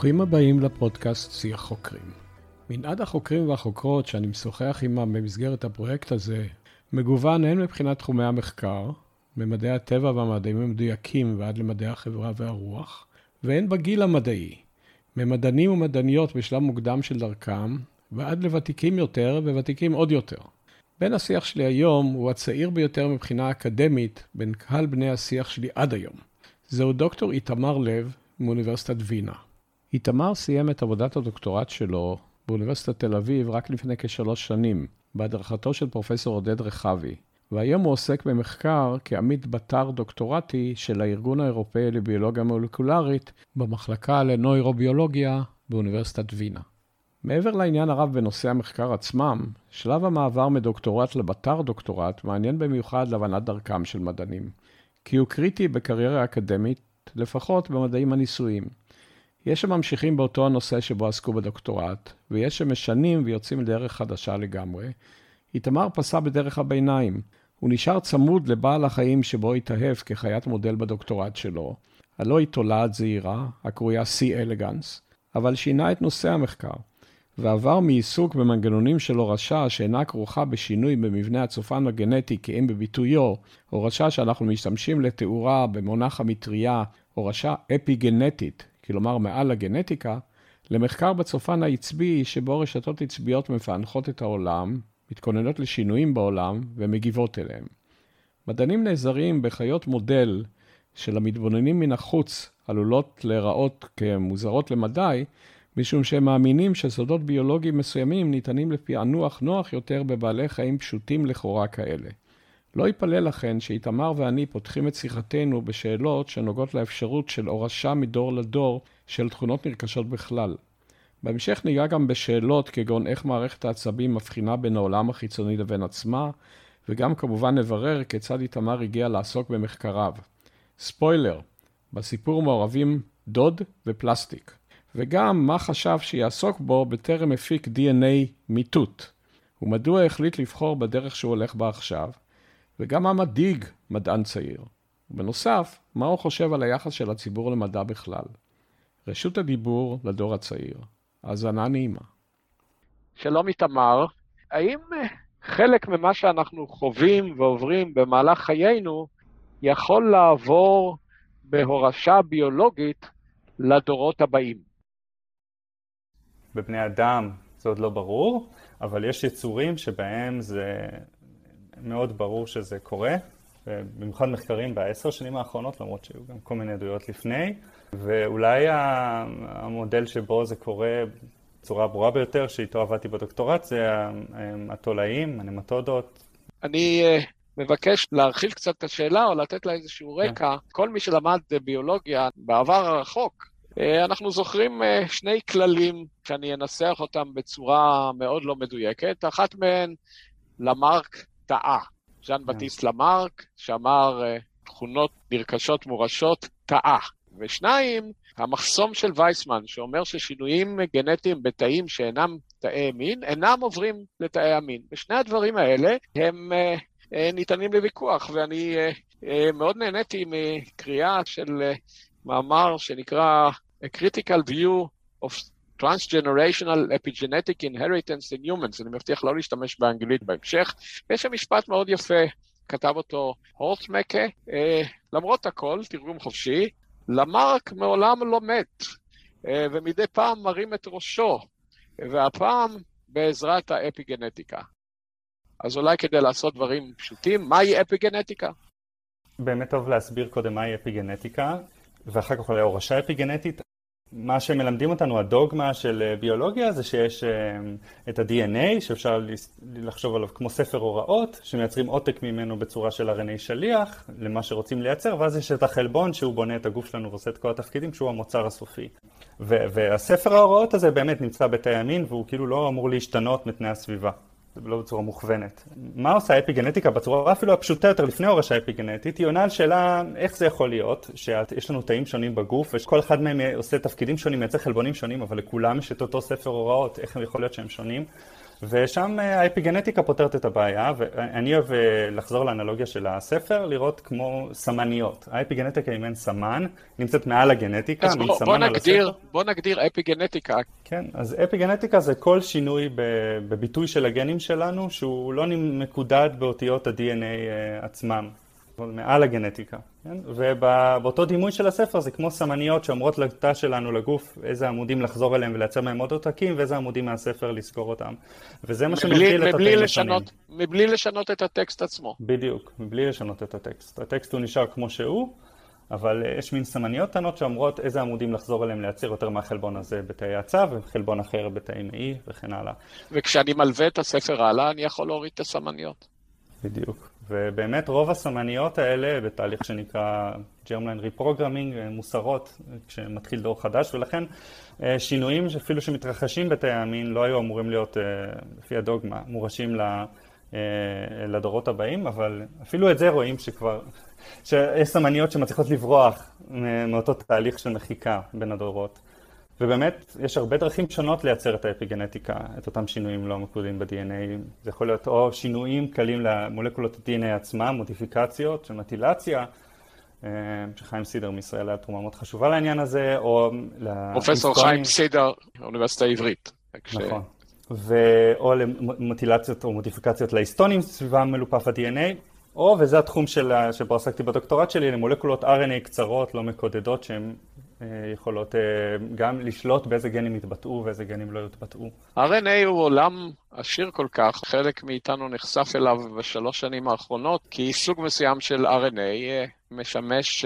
ברוכים הבאים לפודקאסט שיח חוקרים. מנעד החוקרים והחוקרות שאני משוחח עמם במסגרת הפרויקט הזה מגוון הן מבחינת תחומי המחקר, ממדעי הטבע והמדעים המדויקים ועד למדעי החברה והרוח, והן בגיל המדעי, ממדענים ומדעניות בשלב מוקדם של דרכם, ועד לוותיקים יותר וותיקים עוד יותר. בן השיח שלי היום הוא הצעיר ביותר מבחינה אקדמית בין קהל בני השיח שלי עד היום. זהו דוקטור איתמר לב מאוניברסיטת וינה. איתמר סיים את עבודת הדוקטורט שלו באוניברסיטת תל אביב רק לפני כשלוש שנים, בהדרכתו של פרופסור עודד רחבי, והיום הוא עוסק במחקר כעמית בתר דוקטורטי של הארגון האירופאי לביולוגיה מולקולרית במחלקה לנוירוביולוגיה באוניברסיטת וינה. מעבר לעניין הרב בנושא המחקר עצמם, שלב המעבר מדוקטורט לבתר דוקטורט מעניין במיוחד להבנת דרכם של מדענים, כי הוא קריטי בקריירה אקדמית, לפחות במדעים הניסויים. יש שממשיכים באותו הנושא שבו עסקו בדוקטורט, ויש שמשנים ויוצאים לדרך חדשה לגמרי. איתמר פסע בדרך הביניים. הוא נשאר צמוד לבעל החיים שבו התאהב כחיית מודל בדוקטורט שלו, הלא היא תולעת זעירה, הקרויה C. אלגנס, אבל שינה את נושא המחקר, ועבר מעיסוק במנגנונים של הורשה שאינה כרוכה בשינוי במבנה הצופן הגנטי כי אם בביטויו, הורשה שאנחנו משתמשים לתאורה במונח המטריה, הורשה אפי-גנטית, כלומר מעל הגנטיקה, למחקר בצופן העצבי שבו רשתות עצביות מפענחות את העולם, מתכוננות לשינויים בעולם ומגיבות אליהם. מדענים נעזרים בחיות מודל של המתבוננים מן החוץ עלולות להיראות כמוזרות למדי, משום שהם מאמינים שסודות ביולוגיים מסוימים ניתנים לפענוח נוח יותר בבעלי חיים פשוטים לכאורה כאלה. לא ייפלא לכן שאיתמר ואני פותחים את שיחתנו בשאלות שנוגעות לאפשרות של הורשה מדור לדור של תכונות נרכשות בכלל. בהמשך ניגע גם בשאלות כגון איך מערכת העצבים מבחינה בין העולם החיצוני לבין עצמה, וגם כמובן נברר כיצד איתמר הגיע לעסוק במחקריו. ספוילר, בסיפור מעורבים דוד ופלסטיק, וגם מה חשב שיעסוק בו בטרם הפיק DNA מיטוט, ומדוע החליט לבחור בדרך שהוא הולך בה עכשיו, וגם מה מדאיג מדען צעיר. ובנוסף, מה הוא חושב על היחס של הציבור למדע בכלל. רשות הדיבור לדור הצעיר. האזנה נעימה. שלום איתמר, האם אה, חלק ממה שאנחנו חווים ועוברים במהלך חיינו יכול לעבור בהורשה ביולוגית לדורות הבאים? בבני אדם זה עוד לא ברור, אבל יש יצורים שבהם זה מאוד ברור שזה קורה, במיוחד מחקרים בעשר שנים האחרונות, למרות שהיו גם כל מיני עדויות לפני, ואולי המודל שבו זה קורה בצורה הברורה ביותר, שאיתו עבדתי בדוקטורט, זה התולעים, הנמטודות. אני אה, מבקש להרחיב קצת את השאלה או לתת לה איזשהו כן. רקע. כל מי שלמד ביולוגיה בעבר הרחוק, אה, אנחנו זוכרים אה, שני כללים שאני אנסח אותם בצורה מאוד לא מדויקת. אחת מהן, למרק טעה. ז'אן כן. בטיסט למרק, שאמר תכונות נרכשות מורשות, טעה. ושניים, המחסום של וייסמן, שאומר ששינויים גנטיים בתאים שאינם תאי מין, אינם עוברים לתאי המין. ושני הדברים האלה הם uh, uh, ניתנים לוויכוח, ואני uh, uh, מאוד נהניתי מקריאה של uh, מאמר שנקרא A Critical View of Transgenerational Epigenetic Inheritance in Humans, אני מבטיח לא להשתמש באנגלית בהמשך. יש שם משפט מאוד יפה, כתב אותו הורטמקה, uh, למרות הכל, תרגום חופשי, למרק מעולם לא מת, אה, ומדי פעם מרים את ראשו, והפעם בעזרת האפיגנטיקה. אז אולי כדי לעשות דברים פשוטים, מהי אפיגנטיקה? באמת טוב להסביר קודם מהי אפיגנטיקה, ואחר כך אולי הורשה אפיגנטית. מה שמלמדים אותנו, הדוגמה של אה, ביולוגיה, זה שיש אה, את ה-DNA, שאפשר לחשוב עליו כמו ספר הוראות, שמייצרים עותק ממנו בצורה של RNA שליח, למה שרוצים לייצר, ואז יש את החלבון שהוא בונה את הגוף שלנו ועושה את כל התפקידים, שהוא המוצר הסופי. והספר ההוראות הזה באמת נמצא בתאי המין, והוא כאילו לא אמור להשתנות מתנאי הסביבה. לא בצורה מוכוונת. מה עושה אפיגנטיקה בצורה אפילו הפשוטה יותר לפני הורשה אפיגנטית? היא עונה על שאלה איך זה יכול להיות שיש לנו תאים שונים בגוף וכל אחד מהם עושה תפקידים שונים, מייצר חלבונים שונים, אבל לכולם יש את אותו ספר הוראות, איך יכול להיות שהם שונים? ושם האפיגנטיקה פותרת את הבעיה, ואני אוהב לחזור לאנלוגיה של הספר, לראות כמו סמניות. האפיגנטיקה היא מעין סמן, נמצאת מעל הגנטיקה, אז בוא, בוא, נגדיר, בוא נגדיר אפיגנטיקה. כן, אז אפיגנטיקה זה כל שינוי בביטוי של הגנים שלנו, שהוא לא מקודד באותיות ה-DNA עצמם. מעל הגנטיקה, כן? ובאותו דימוי של הספר זה כמו סמניות שאומרות לתא שלנו, לגוף, איזה עמודים לחזור אליהם ולייצר מהם עוד עותקים, ואיזה עמודים מהספר לסגור אותם. וזה מה שמבדיל את התאים השונים. מבלי לשנות את הטקסט עצמו. בדיוק, מבלי לשנות את הטקסט. הטקסט הוא נשאר כמו שהוא, אבל אה, יש מין סמניות קטנות שאומרות איזה עמודים לחזור אליהם לייצר יותר מהחלבון הזה בתאי הצו, וחלבון אחר בתאי מעי וכן הלאה. וכשאני מלווה את הספר הלאה, אני יכול להוריד את הסמניות. בדיוק. ובאמת רוב הסמניות האלה בתהליך שנקרא Germline Reprogramming מוסרות כשמתחיל דור חדש ולכן אה, שינויים שאפילו שמתרחשים בתאי המין לא היו אמורים להיות אה, לפי הדוגמה מורשים אה, לדורות הבאים אבל אפילו את זה רואים שכבר שיש סמניות שמצליחות לברוח מאותו תהליך של מחיקה בין הדורות ובאמת, יש הרבה דרכים שונות לייצר את האפיגנטיקה, את אותם שינויים לא מקודדים ב-DNA. זה יכול להיות או שינויים קלים למולקולות ה-DNA עצמם, מודיפיקציות של מטילציה, אה, שחיים סידר מישראל היה תרומה מאוד חשובה לעניין הזה, או... פרופסור חיים סידר, האוניברסיטה העברית. נכון. ו... או למוטילציות או מודיפיקציות להיסטונים סביבם מלופף ה-DNA, או, וזה התחום של, שבו עסקתי בדוקטורט שלי, למולקולות RNA קצרות, לא מקודדות, שהן יכולות אה, גם לשלוט באיזה גנים יתבטאו ואיזה גנים לא יתבטאו. RNA הוא עולם עשיר כל כך, חלק מאיתנו נחשף אליו בשלוש שנים האחרונות, כי סוג מסוים של RNA אה, משמש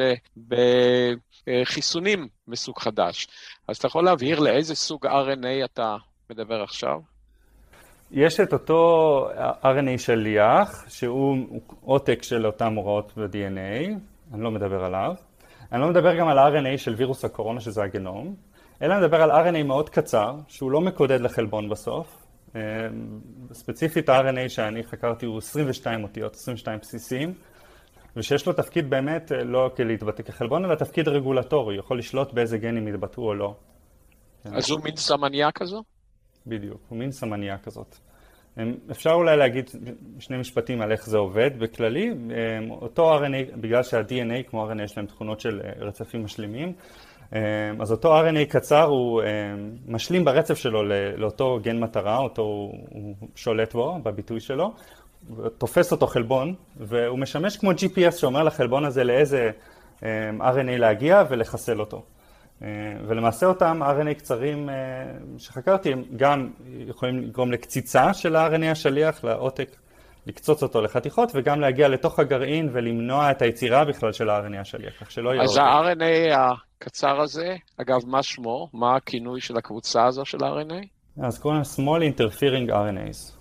בחיסונים מסוג חדש. אז אתה יכול להבהיר לאיזה סוג RNA אתה מדבר עכשיו? יש את אותו RNA שליח, שהוא עותק של אותם הוראות ב-DNA, אני לא מדבר עליו. אני לא מדבר גם על RNA של וירוס הקורונה, שזה הגנום, אלא מדבר על RNA מאוד קצר, שהוא לא מקודד לחלבון בסוף. אה, ספציפית ה-RNA שאני חקרתי הוא 22 אותיות, 22 בסיסים, ושיש לו תפקיד באמת אה, לא כלהתבטא כחלבון, אלא תפקיד רגולטורי, יכול לשלוט באיזה גנים יתבטאו או לא. אז הוא מין סמניה כזו? בדיוק, הוא מין סמניה כזאת. אפשר אולי להגיד שני משפטים על איך זה עובד בכללי. אותו RNA, בגלל שה-DNA כמו RNA יש להם תכונות של אה, רצפים משלימים, אז אותו RNA קצר הוא משלים ברצף שלו לאותו גן מטרה, אותו הוא שולט בו, בביטוי שלו, תופס אותו חלבון, והוא משמש כמו GPS שאומר לחלבון הזה לאיזה RNA להגיע ולחסל אותו. אה, ולמעשה אותם RNA קצרים אה, שחקרתי הם גם יכולים לגרום לקציצה של ה-RNA השליח, לעותק, לקצוץ אותו לחתיכות וגם להגיע לתוך הגרעין ולמנוע את היצירה בכלל של ה-RNA השליח, כך שלא יהיה אז ה-RNA הקצר הזה, אגב, מה שמו? מה הכינוי של הקבוצה הזו של ה-RNA? אז קוראים להם Small Interfering RNAs.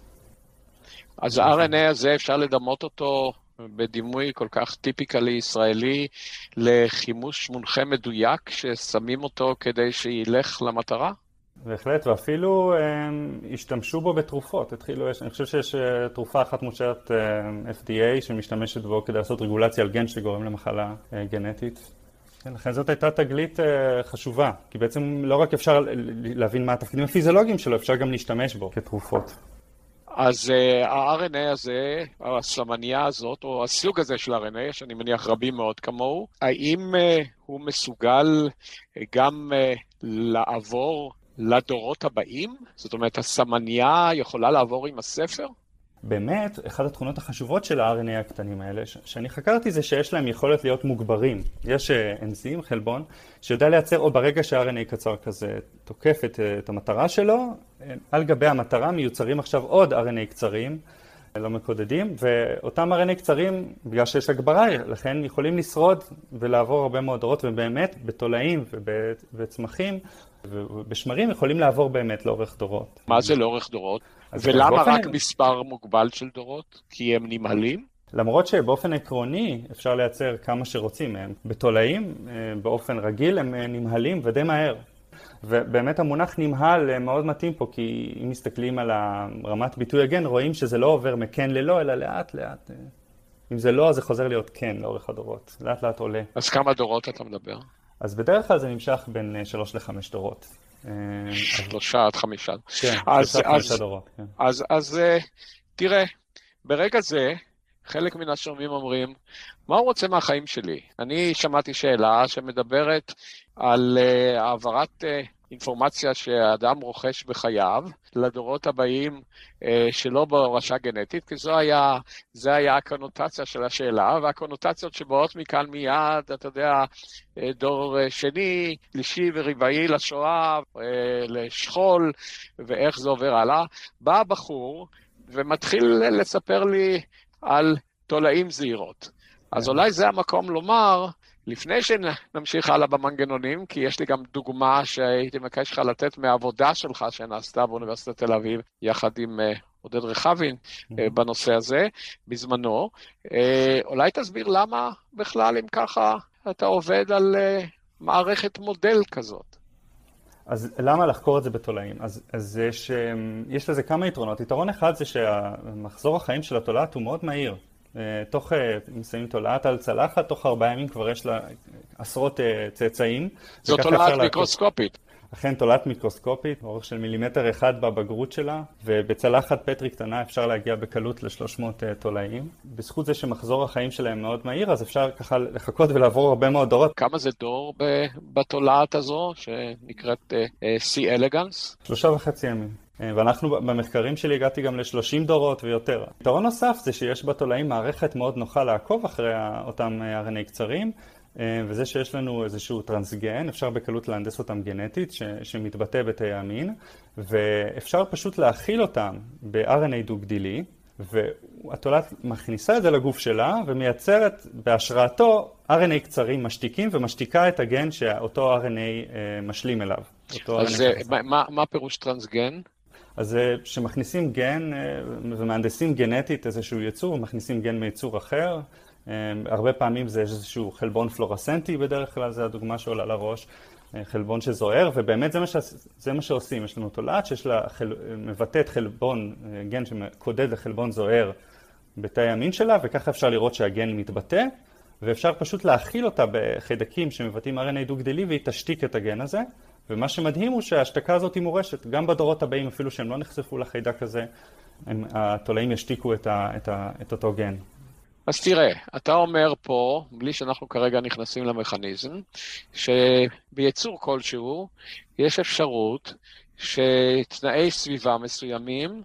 אז ה-RNA הזה אפשר לדמות אותו בדימוי כל כך טיפיקלי ישראלי לחימוש מונחה מדויק ששמים אותו כדי שילך למטרה? בהחלט, ואפילו הם השתמשו בו בתרופות. התחילו, אני חושב שיש אה, תרופה אחת מושרת FDA שמשתמשת בו כדי לעשות רגולציה על גן שגורם למחלה אה, גנטית. כן, לכן זאת הייתה תגלית אה, חשובה, כי בעצם לא רק אפשר להבין מה התפקידים הפיזיולוגיים שלו, אפשר גם להשתמש בו כתרופות. אז uh, ה-RNA הזה, הסמניה הזאת, או הסוג הזה של RNA, שאני מניח רבים מאוד כמוהו, האם uh, הוא מסוגל uh, גם uh, לעבור לדורות הבאים? זאת אומרת, הסמניה יכולה לעבור עם הספר? באמת, אחת התכונות החשובות של ה-RNA הקטנים האלה, ש- שאני חקרתי, זה שיש להם יכולת להיות מוגברים. יש uh, אנזים, חלבון, שיודע לייצר, או ברגע שה-RNA קצר כזה תוקף את, uh, את המטרה שלו, על גבי המטרה מיוצרים עכשיו עוד RNA קצרים, לא מקודדים, ואותם RNA קצרים, בגלל שיש הגברה, לכן יכולים לשרוד ולעבור הרבה מאוד דורות, ובאמת בתולעים ובצמחים ובשמרים יכולים לעבור באמת לאורך דורות. מה זה לאורך דורות? ולמה רק מספר מוגבל של דורות? כי הם נמהלים? למרות שבאופן עקרוני אפשר לייצר כמה שרוצים מהם. בתולעים, אה, באופן רגיל, הם אה, נמהלים ודי מהר. ובאמת המונח נמהל אה, מאוד מתאים פה, כי אם מסתכלים על רמת ביטוי הגן, רואים שזה לא עובר מכן ללא, אלא לאט לאט. אם זה לא, אז זה חוזר להיות כן לאורך הדורות. לאט לאט עולה. אז כמה דורות אתה מדבר? אז בדרך כלל זה נמשך בין 3 ל-5 דורות. שלושה עד חמישה. כן, שלושה עד חמישה דורות. כן. אז, אז תראה, ברגע זה, חלק מן השומעים אומרים, מה הוא רוצה מהחיים שלי? אני שמעתי שאלה שמדברת על uh, העברת uh, אינפורמציה שהאדם רוכש בחייו לדורות הבאים uh, שלא בהורשה גנטית, כי זו היה, זה היה הקונוטציה של השאלה, והקונוטציות שבאות מכאן מיד, אתה יודע, דור שני, שלישי ורבעי לשואה, לשכול, ואיך זה עובר הלאה. בא הבחור ומתחיל לספר לי על תולעים זהירות. אז אולי זה המקום לומר, לפני שנמשיך הלאה במנגנונים, כי יש לי גם דוגמה שהייתי מבקש לך לתת מהעבודה שלך שנעשתה באוניברסיטת תל אביב, יחד עם uh, עודד רחבין uh, בנושא הזה, בזמנו. Uh, אולי תסביר למה בכלל, אם ככה, אתה עובד על מערכת מודל כזאת. אז למה לחקור את זה בתולעים? אז, אז יש, יש לזה כמה יתרונות. יתרון אחד זה שהמחזור החיים של התולעת הוא מאוד מהיר. אה, תוך, אה, אם שמים תולעת על צלחת, תוך ארבעה ימים כבר יש לה עשרות אה, צאצאים. זו תולעת מיקרוסקופית. אכן תולעת מיקרוסקופית, אורך של מילימטר אחד בבגרות שלה, ובצלחת פטרי קטנה אפשר להגיע בקלות ל-300 תולעים. בזכות זה שמחזור החיים שלהם מאוד מהיר, אז אפשר ככה לחכות ולעבור הרבה מאוד דורות. כמה זה דור בתולעת הזו, שנקראת C אלגנס? שלושה וחצי ימים. אה, ואנחנו במחקרים שלי הגעתי גם ל-30 דורות ויותר. יתרון נוסף זה שיש בתולעים מערכת מאוד נוחה לעקוב אחרי אותם אה, RNA קצרים, אה, וזה שיש לנו איזשהו טרנסגן, אפשר בקלות להנדס אותם גנטית, ש- שמתבטא בתאי המין, ואפשר פשוט להכיל אותם ב-RNA דו-גדילי, והתולעת מכניסה את זה לגוף שלה ומייצרת בהשראתו RNA קצרים משתיקים ומשתיקה את הגן שאותו RNA משלים אליו. אז מה, מה פירוש טרנסגן? אז כשמכניסים גן אה, ומהנדסים גנטית איזשהו יצור, ומכניסים גן מיצור אחר, אה, הרבה פעמים זה איזשהו חלבון פלורסנטי בדרך כלל, זו הדוגמה שעולה לראש, אה, חלבון שזוהר, ובאמת זה מה, ש... זה מה שעושים, יש לנו תולעת שיש לה, חל... מבטאת חלבון, גן שקודד לחלבון זוהר בתאי המין שלה, וככה אפשר לראות שהגן מתבטא, ואפשר פשוט להכיל אותה בחיידקים שמבטאים RNA דו-גדלי והיא תשתיק את הגן הזה. ומה שמדהים הוא שההשתקה הזאת היא מורשת, גם בדורות הבאים, אפילו שהם לא נחשפו לחיידק הזה, הם, התולעים ישתיקו את, ה, את, ה, את אותו גן. אז תראה, אתה אומר פה, בלי שאנחנו כרגע נכנסים למכניזם, שביצור כלשהו יש אפשרות שתנאי סביבה מסוימים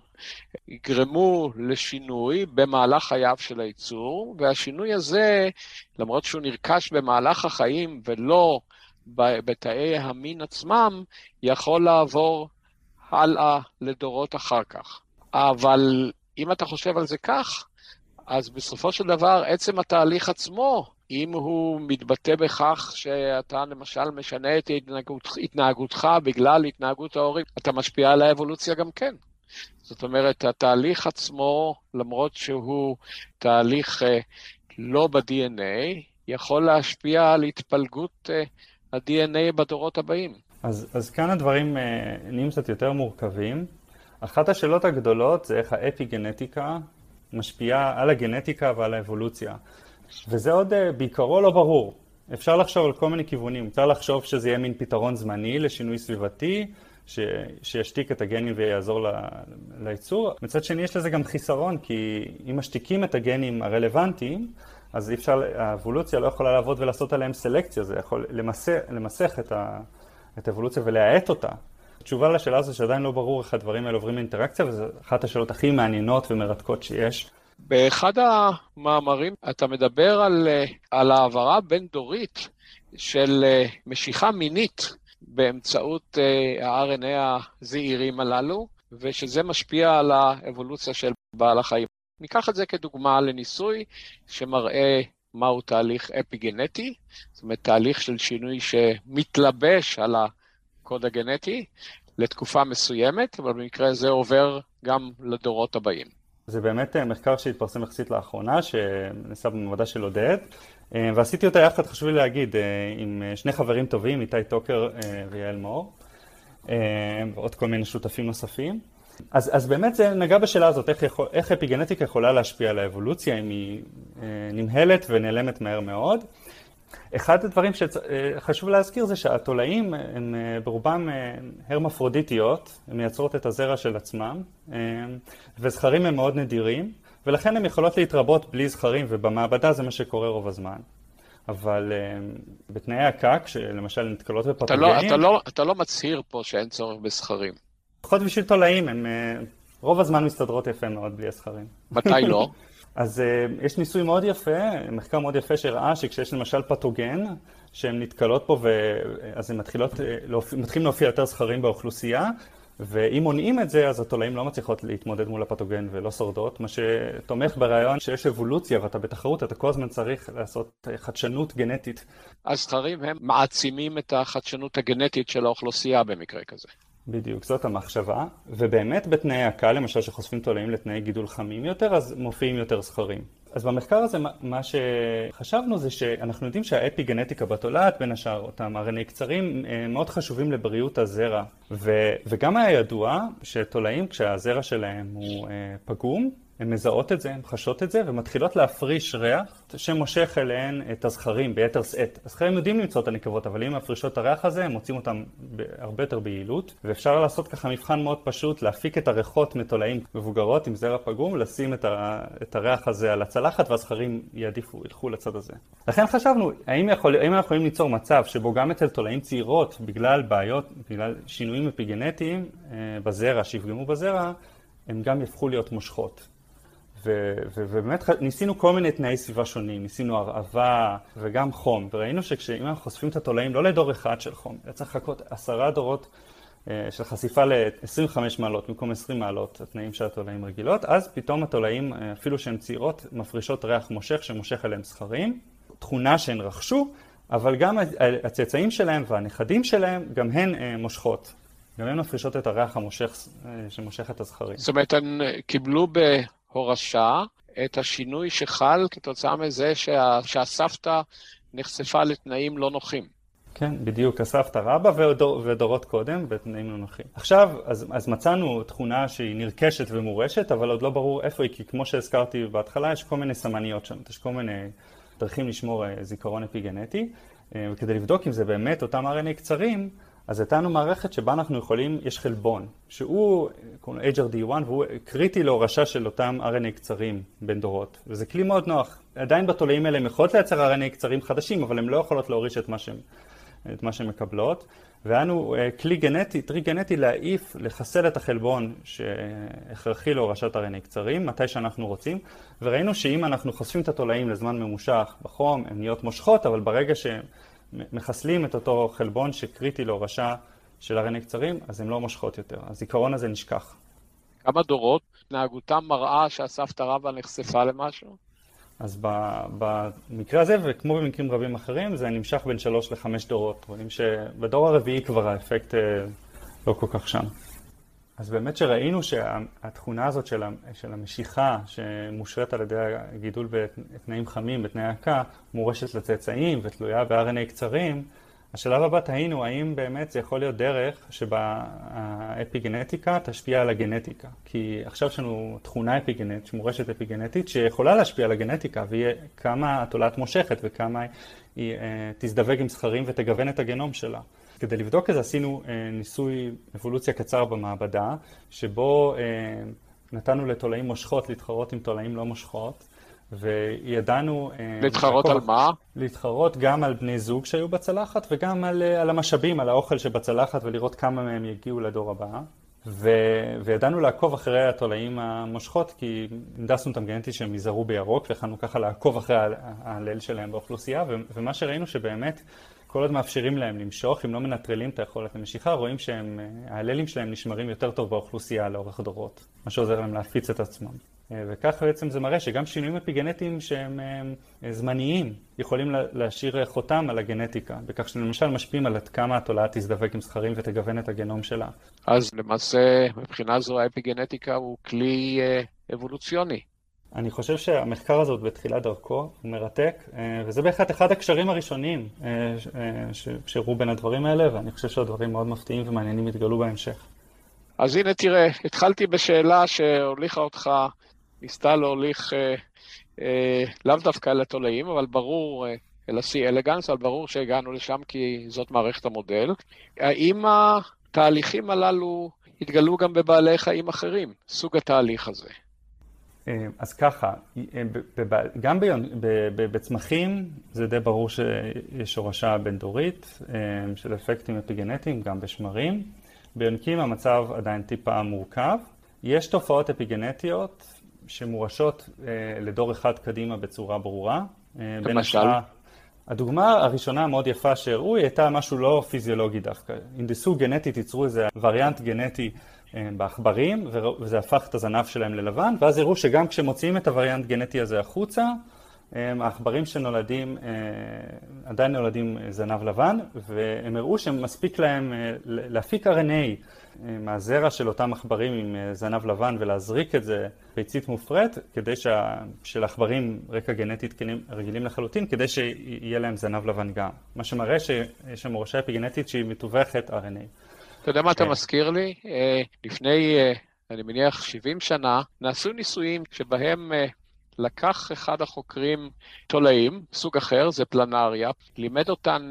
יגרמו לשינוי במהלך חייו של הייצור, והשינוי הזה, למרות שהוא נרכש במהלך החיים ולא בתאי המין עצמם יכול לעבור הלאה לדורות אחר כך. אבל אם אתה חושב על זה כך, אז בסופו של דבר עצם התהליך עצמו, אם הוא מתבטא בכך שאתה למשל משנה את התנהגות, התנהגותך בגלל התנהגות ההורים, אתה משפיע על האבולוציה גם כן. זאת אומרת, התהליך עצמו, למרות שהוא תהליך אה, לא ב-DNA, יכול להשפיע על התפלגות אה, ה-DNA בדורות הבאים. אז, אז כאן הדברים uh, נהיים קצת יותר מורכבים. אחת השאלות הגדולות זה איך האפי-גנטיקה משפיעה על הגנטיקה ועל האבולוציה. וזה עוד uh, בעיקרו לא ברור. אפשר לחשוב על כל מיני כיוונים. אפשר לחשוב שזה יהיה מין פתרון זמני לשינוי סביבתי, ש... שישתיק את הגנים ויעזור ל... לייצור. מצד שני יש לזה גם חיסרון, כי אם משתיקים את הגנים הרלוונטיים, אז אי אפשר, האבולוציה לא יכולה לעבוד ולעשות עליהם סלקציה, זה יכול למסך, למסך את, ה, את האבולוציה ולהאט אותה. התשובה לשאלה הזו שעדיין לא ברור איך הדברים האלה עוברים לאינטראקציה, וזו אחת השאלות הכי מעניינות ומרתקות שיש. באחד המאמרים אתה מדבר על, על העברה בין-דורית של משיכה מינית באמצעות ה-RNA הזעירים הללו, ושזה משפיע על האבולוציה של בעל החיים. ניקח את זה כדוגמה לניסוי שמראה מהו תהליך אפיגנטי, זאת אומרת תהליך של שינוי שמתלבש על הקוד הגנטי לתקופה מסוימת, אבל במקרה הזה עובר גם לדורות הבאים. זה באמת אה, מחקר שהתפרסם יחסית לאחרונה, שנעשה במעבדה של עודד, אה, ועשיתי אותה יחד, חשוב לי להגיד, אה, עם שני חברים טובים, איתי טוקר ויעל מאור, ועוד כל מיני שותפים נוספים. אז, אז באמת זה נגע בשאלה הזאת, איך, יכול, איך אפיגנטיקה יכולה להשפיע על האבולוציה, אם היא אה, נמהלת ונעלמת מהר מאוד. אחד הדברים שחשוב להזכיר זה שהתולעים הם ברובם הרמפרודיטיות, הן מייצרות את הזרע של עצמם, וזכרים הם מאוד נדירים, ולכן הן יכולות להתרבות בלי זכרים, ובמעבדה זה מה שקורה רוב הזמן. אבל בתנאי הקק, שלמשל נתקלות בפתוגנים... אתה, לא, אתה, לא, אתה לא מצהיר פה שאין צורך בזכרים. לפחות בשביל תולעים, הם רוב הזמן מסתדרות יפה מאוד בלי הזכרים. מתי לא? אז uh, יש ניסוי מאוד יפה, מחקר מאוד יפה שהראה שכשיש למשל פתוגן שהן נתקלות פה ואז הן מתחילות, אה, מתחילים להופיע יותר זכרים באוכלוסייה ואם מונעים את זה אז התולעים לא מצליחות להתמודד מול הפתוגן ולא שורדות, מה שתומך ברעיון שיש אבולוציה ואתה בתחרות, אתה כל הזמן צריך לעשות אה, חדשנות גנטית. הזכרים הם מעצימים את החדשנות הגנטית של האוכלוסייה במקרה כזה. בדיוק, זאת המחשבה, ובאמת בתנאי הקל, למשל שחושפים תולעים לתנאי גידול חמים יותר, אז מופיעים יותר זכרים. אז במחקר הזה מה שחשבנו זה שאנחנו יודעים שהאפי גנטיקה בתולעת, בין השאר אותם RNA קצרים, אה, מאוד חשובים לבריאות הזרע. ו, וגם היה ידוע שתולעים כשהזרע שלהם הוא אה, פגום, הן מזהות את זה, הן חשות את זה, ומתחילות להפריש ריח שמושך אליהן את הזכרים ביתר שאת. הזכרים יודעים למצוא את הנקבות, אבל אם מפרישות את הריח הזה, הם מוצאים אותם הרבה יותר ביעילות. ואפשר לעשות ככה מבחן מאוד פשוט, להפיק את הריחות מתולעים מבוגרות עם זרע פגום, לשים את, ה, את הריח הזה על הצלחת, והזכרים יעדיפו, ילכו לצד הזה. לכן חשבנו, האם, יכול, האם אנחנו יכולים ליצור מצב שבו גם אצל תולעים צעירות, בגלל בעיות, בגלל שינויים אפיגנטיים אה, בזרע, שיפגמו בזרע, הם גם יהפכו להיות מושכות. ובאמת ניסינו כל מיני תנאי סביבה שונים, ניסינו הרעבה וגם חום, וראינו שכשאם אנחנו חושפים את התולעים לא לדור אחד של חום, אלא צריך לחכות עשרה דורות אה, של חשיפה ל-25 מעלות במקום 20 מעלות, התנאים של התולעים רגילות, אז פתאום התולעים, אה, אפילו שהן צעירות, מפרישות ריח מושך שמושך אליהם זכרים, תכונה שהן רכשו, אבל גם הצאצאים שלהם והנכדים שלהם, גם הן אה, מושכות. גם הן מפרישות את הריח המושך שמושך את הזכרים. זאת אומרת, הן קיבלו ב... הורשה את השינוי שחל כתוצאה מזה שה, שהסבתא נחשפה לתנאים לא נוחים. כן, בדיוק, הסבתא רבא ודור, ודורות קודם בתנאים לא נוחים. עכשיו, אז, אז מצאנו תכונה שהיא נרכשת ומורשת, אבל עוד לא ברור איפה היא, כי כמו שהזכרתי בהתחלה, יש כל מיני סמניות שם, יש כל מיני דרכים לשמור אה, זיכרון אפיגנטי, אה, וכדי לבדוק אם זה באמת אותם RNA קצרים, אז הייתה לנו מערכת שבה אנחנו יכולים, יש חלבון, שהוא, קוראים לו HRD1, והוא קריטי להורשה של אותם RNA קצרים בין דורות. וזה כלי מאוד נוח. עדיין בתולעים האלה הן יכולות לייצר RNA קצרים חדשים, אבל הן לא יכולות להוריש את מה שהן, את מה שהן מקבלות. והיה לנו אה, כלי גנטי, טריק גנטי להעיף, לחסל את החלבון שהכרחי להורשת RNA קצרים, מתי שאנחנו רוצים. וראינו שאם אנחנו חושפים את התולעים לזמן ממושך בחום, הן נהיות מושכות, אבל ברגע שהן... מחסלים את אותו חלבון שקריטי להורשה של RNA קצרים, אז הן לא מושכות יותר. הזיכרון הזה נשכח. כמה דורות התנהגותם מראה שהסבתא רבא נחשפה למשהו? אז במקרה הזה, וכמו במקרים רבים אחרים, זה נמשך בין שלוש לחמש דורות. רואים שבדור הרביעי כבר האפקט אה, לא כל כך שם. אז באמת שראינו שהתכונה הזאת של, המשיכה שמושרת על ידי הגידול בתנאים חמים, בתנאי הקה, מורשת לצאצאים ותלויה ב-RNA קצרים, השלב הבא תהינו האם באמת זה יכול להיות דרך שבה האפיגנטיקה תשפיע על הגנטיקה. כי עכשיו יש לנו תכונה אפיגנטית, מורשת אפיגנטית, שיכולה להשפיע על הגנטיקה, ויהיה כמה התולעת מושכת וכמה היא אה, תזדווג עם זכרים ותגוון את הגנום שלה. כדי לבדוק את זה עשינו אה, ניסוי אבולוציה קצר במעבדה, שבו אה, נתנו לתולעים מושכות להתחרות עם תולעים לא מושכות, וידענו... אה, להתחרות על מה? להתחרות גם על בני זוג שהיו בצלחת וגם על, אה, על המשאבים, על האוכל שבצלחת ולראות כמה מהם יגיעו לדור הבא. ו... וידענו לעקוב אחרי התולעים המושכות כי הנדסנו אותם גנטית שהם יזהרו בירוק ויכולנו ככה לעקוב אחרי ההלל שלהם באוכלוסייה ו... ומה שראינו שבאמת כל עוד מאפשרים להם למשוך, אם לא מנטרלים את היכולת המשיכה, רואים שההללים שלהם נשמרים יותר טוב באוכלוסייה לאורך דורות, מה שעוזר להם להפיץ את עצמם. אה, וכך בעצם זה מראה שגם שינויים אפיגנטיים שהם אה, זמניים יכולים להשאיר חותם על הגנטיקה, בכך שלמשל משפיעים על עד כמה התולעה תזדווג עם זכרים ותגוון את הגנום שלה. אז למעשה מבחינה זו האפיגנטיקה הוא כלי אה, אבולוציוני. אני חושב שהמחקר הזה עוד בתחילת דרכו, הוא מרתק, אה, וזה בהחלט אחד הקשרים הראשונים אה, אה, שהראו בין הדברים האלה, ואני חושב שהדברים מאוד מפתיעים ומעניינים יתגלו בהמשך. אז הנה תראה, התחלתי בשאלה שהוליכה אותך, ניסתה להוליך אה, אה, לאו דווקא לתולעים, אבל ברור אה, אלא C אלגנס, אבל ברור שהגענו לשם כי זאת מערכת המודל. האם התהליכים הללו התגלו גם בבעלי חיים אחרים, סוג התהליך הזה? אה, אז ככה, אה, גם בצמחים זה די ברור שיש שורשה בין-דורית אה, של אפקטים אפיגנטיים, גם בשמרים. ביונקים המצב עדיין טיפה מורכב. יש תופעות אפיגנטיות שמורשות לדור אחד קדימה בצורה ברורה. למשל? הדוגמה הראשונה המאוד יפה שהראו היא הייתה משהו לא פיזיולוגי דווקא. הנדסו גנטית, ייצרו איזה וריאנט גנטי בעכברים, וזה הפך את הזנב שלהם ללבן, ואז הראו שגם כשמוציאים את הווריאנט גנטי הזה החוצה, אה, העכברים שנולדים, אה, עדיין נולדים זנב לבן, והם הראו שמספיק להם להפיק RNA מהזרע של אותם עכברים עם זנב לבן ולהזריק את זה ביצית מופרית, כדי שלעכברים רקע גנטית רגילים לחלוטין, כדי שיהיה להם זנב לבן גם. מה שמראה שיש שם מורשה אפיגנטית שהיא מתווכת RNA. אתה יודע מה אתה כן. מזכיר לי? אה, לפני, אה, אני מניח, 70 שנה, נעשו ניסויים שבהם אה, לקח אחד החוקרים תולעים, סוג אחר, זה פלנריה, לימד אותן,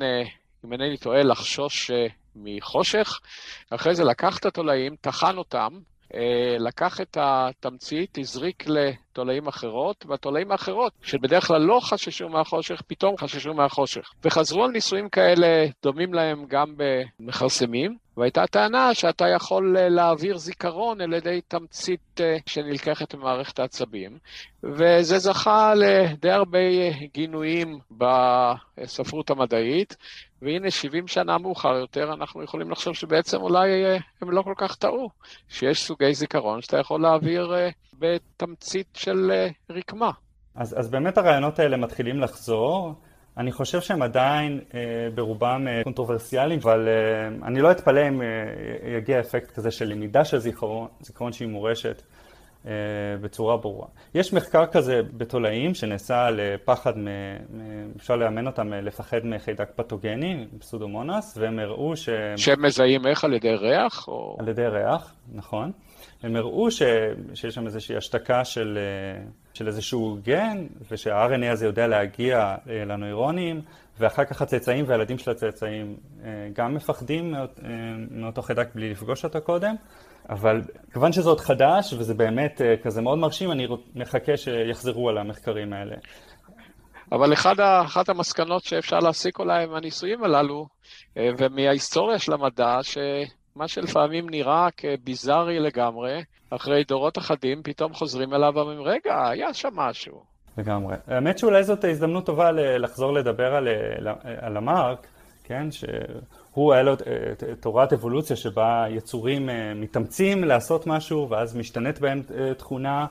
אם אינני טועה, לחשוש מחושך, אחרי זה לקח את התולעים, טחן אותם, לקח את התמצית, הזריק לתולעים אחרות, והתולעים האחרות, שבדרך כלל לא חששו מהחושך, פתאום חששו מהחושך. וחזרו על ניסויים כאלה דומים להם גם במכרסמים, והייתה טענה שאתה יכול אה, להעביר זיכרון על ידי תמצית אה, שנלקחת ממערכת העצבים, וזה זכה לדי הרבה אה, גינויים בספרות המדעית, והנה 70 שנה מאוחר יותר אנחנו יכולים לחשוב שבעצם אולי הם לא כל כך טעו, שיש סוגי זיכרון שאתה יכול להעביר בתמצית של רקמה. אז, אז באמת הרעיונות האלה מתחילים לחזור. אני חושב שהם עדיין אה, ברובם אה, קונטרוברסיאליים, אבל אה, אני לא אתפלא אם אה, יגיע אפקט כזה של למידה של זיכרון, זיכרון שהיא מורשת אה, בצורה ברורה. יש מחקר כזה בתולעים שנעשה על פחד, מ, מ, אפשר לאמן אותם אה, לפחד מחיידק פתוגני, פסודומונס, והם הראו ש... שהם מזהים איך? על ידי ריח? או... על ידי ריח, נכון. הם הראו ש... שיש שם איזושהי השתקה של... אה, של איזשהו גן, ושהRNA הזה יודע להגיע אה, לנוירונים, ואחר כך הצאצאים והילדים של הצאצאים אה, גם מפחדים אה, מאותו חיידק בלי לפגוש אותו קודם, אבל כיוון שזה עוד חדש וזה באמת כזה מאוד מרשים, אני מחכה שיחזרו על המחקרים האלה. אבל אחד, אחת המסקנות שאפשר להסיק אולי מהניסויים הללו, ומההיסטוריה של המדע, שמה שלפעמים נראה כביזארי לגמרי, אחרי דורות אחדים, פתאום חוזרים אליו ואומרים, רגע, היה שם משהו. לגמרי. האמת שאולי זאת הזדמנות טובה לחזור לדבר על, על המרק, כן, שהוא היה לו תורת אבולוציה שבה יצורים אה, מתאמצים לעשות משהו, ואז משתנית בהם אה, תכונה,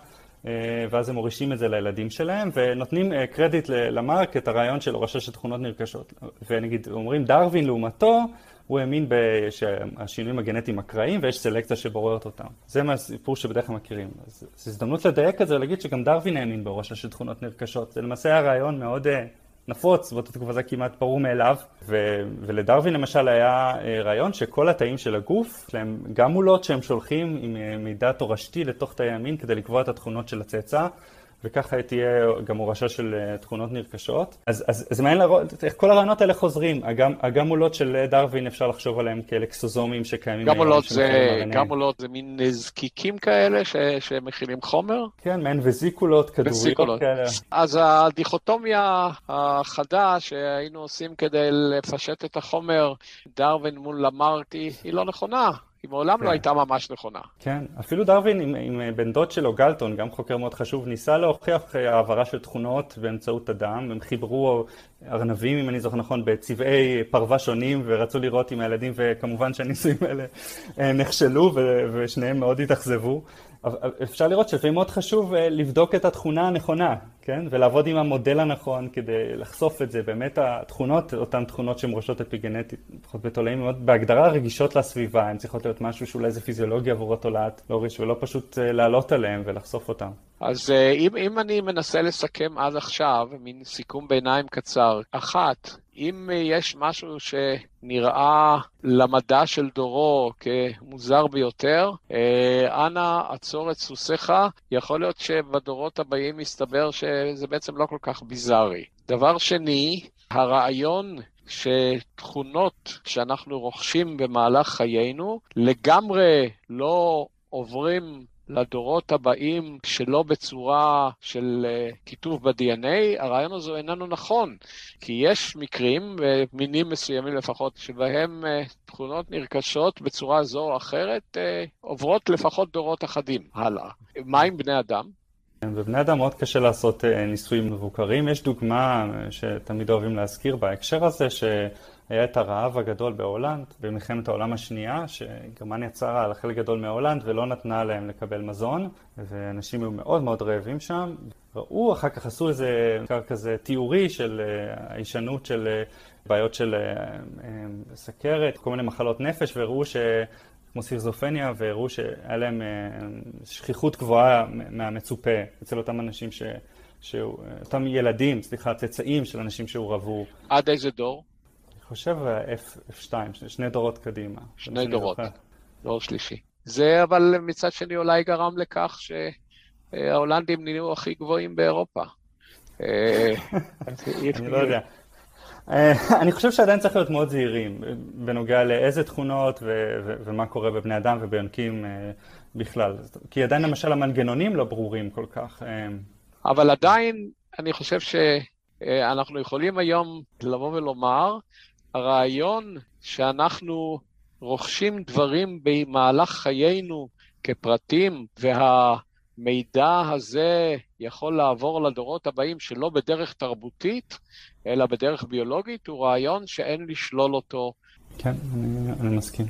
אה, ואז הם מורישים את זה לילדים שלהם, ונותנים קרדיט למרק את הרעיון של הורשה של תכונות נרכשות. ונגיד, אומרים דרווין לעומתו, הוא האמין שהשינויים הגנטיים אקראיים ויש סלקציה שבוררת אותם. זה מהסיפור שבדרך כלל מכירים. אז זו הזדמנות לדייק את זה ולהגיד שגם דרווין האמין בהורשה של תכונות נרכשות. זה למעשה היה רעיון מאוד אה, נפוץ, באותה תקופה זה כמעט ברור מאליו. ו- ולדרווין למשל היה אה, רעיון שכל התאים של הגוף, יש להם גם מולות שהם שולחים עם אה, מידע תורשתי לתוך תאי המין כדי לקבוע את התכונות של הצאצא. וככה תהיה גם הורשה של אה, תכונות נרכשות. אז, אז, אז מעניין לראות איך כל הרעיונות האלה חוזרים. הגם, הגמולות של דרווין אפשר לחשוב עליהם כאלקסוזומים שקיימים. גמולות זה, גמולות זה מין זקיקים כאלה ש, שמכילים חומר? כן, מעין וזיקולות, כדוריות כאלה. אז הדיכוטומיה החדה שהיינו עושים כדי לפשט את החומר, דרווין מול למרטי, היא לא נכונה. היא מעולם לא כן. לא הייתה ממש נכונה. כן, אפילו דרווין עם, עם בן דוד שלו, גלטון, גם חוקר מאוד חשוב, ניסה להוכיח אה, העברה של תכונות באמצעות אדם. הם חיברו ארנבים, אם אני זוכר נכון, בצבעי פרווה שונים, ורצו לראות עם הילדים, וכמובן שהניסויים האלה אה, נכשלו, ושניהם מאוד התאכזבו. אפשר לראות שלפעמים מאוד חשוב אה, לבדוק את התכונה הנכונה, כן? ולעבוד עם המודל הנכון כדי לחשוף את זה. באמת התכונות, אותן תכונות שהן ראשות אפיגנטית, לפחות בתולעים מאוד, בהגדרה רגישות לסביבה, הן צריכות להיות משהו שאולי זה פיזיולוגיה עבור התולעת להוריש, ולא פשוט אה, לעלות עליהן ולחשוף אותן. אז אה, אם, אם אני מנסה לסכם עד עכשיו, מין סיכום ביניים קצר, אחת, אם יש משהו שנראה למדע של דורו כמוזר ביותר, אה, אנא עצור את סוסיך, יכול להיות שבדורות הבאים יסתבר שזה בעצם לא כל כך ביזארי. דבר שני, הרעיון שתכונות שאנחנו רוכשים במהלך חיינו לגמרי לא עוברים לדורות הבאים שלא בצורה של אה, כיתוב ב-DNA, הרעיון הזה איננו נכון. כי יש מקרים, מינים מסוימים לפחות, שבהם אה, תכונות נרכשות בצורה זו או אחרת, אה, עוברות לפחות דורות אחדים הלאה. מה עם בני אדם? בבני אדם מאוד קשה לעשות ניסויים מבוקרים. יש דוגמה שתמיד אוהבים להזכיר בהקשר הזה, ש... היה את הרעב הגדול בהולנד במלחמת העולם השנייה, שגרמניה צרה על חלק גדול מהולנד ולא נתנה להם לקבל מזון, ואנשים היו מאוד מאוד רעבים שם. ראו, אחר כך עשו איזה מחקר כזה תיאורי של אה, של אה, בעיות של אה, סכרת, כל מיני מחלות נפש, והראו ש... כמו סירזופניה, והראו שהיה להם שכיחות גבוהה מהמצופה אצל אותם אנשים ש... ש... אותם ילדים, סליחה, צאצאים של אנשים שהורעבו. עד איזה דור? חושב F2, שני דורות קדימה. שני דורות, דור שלישי. זה אבל מצד שני אולי גרם לכך שההולנדים נהיו הכי גבוהים באירופה. אה, אני לא יודע. אה, אני חושב שעדיין צריך להיות מאוד זהירים בנוגע לאיזה תכונות ומה קורה בבני אדם וביונקים אה, בכלל. כי עדיין למשל המנגנונים לא ברורים כל כך. אבל עדיין אני חושב שאנחנו יכולים היום לבוא ולומר הרעיון שאנחנו רוכשים דברים במהלך חיינו כפרטים, והמידע הזה יכול לעבור לדורות הבאים שלא בדרך תרבותית, אלא בדרך ביולוגית, הוא רעיון שאין לשלול אותו. כן, אני, אני מסכים.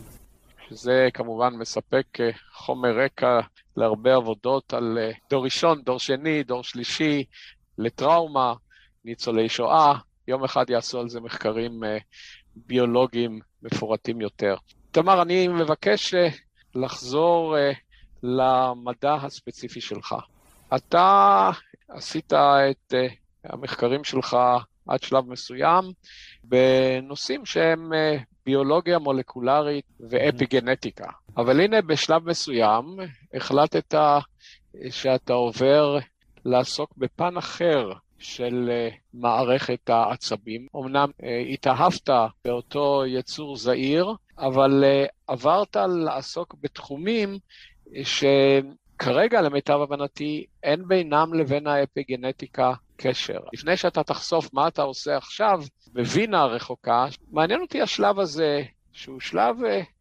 שזה כמובן מספק אה, חומר רקע להרבה עבודות על אה, דור ראשון, דור שני, דור שלישי, לטראומה, ניצולי שואה, יום אחד יעשו על זה מחקרים אה, ביולוגיים מפורטים יותר. תמר, אני מבקש אה, לחזור אה, למדע הספציפי שלך. אתה עשית את המחקרים שלך עד שלב מסוים בנושאים שהם ביולוגיה מולקולרית ואפיגנטיקה. אבל הנה, בשלב מסוים החלטת שאתה עובר לעסוק בפן אחר של אה, מערכת העצבים. אמנם אה, התאהבת באותו יצור זעיר, אבל אה, עברת לעסוק בתחומים שכרגע, למיטב הבנתי, אין בינם לבין האפיגנטיקה קשר. לפני שאתה תחשוף מה אתה עושה עכשיו, בווינה הרחוקה, מעניין אותי השלב הזה, שהוא שלב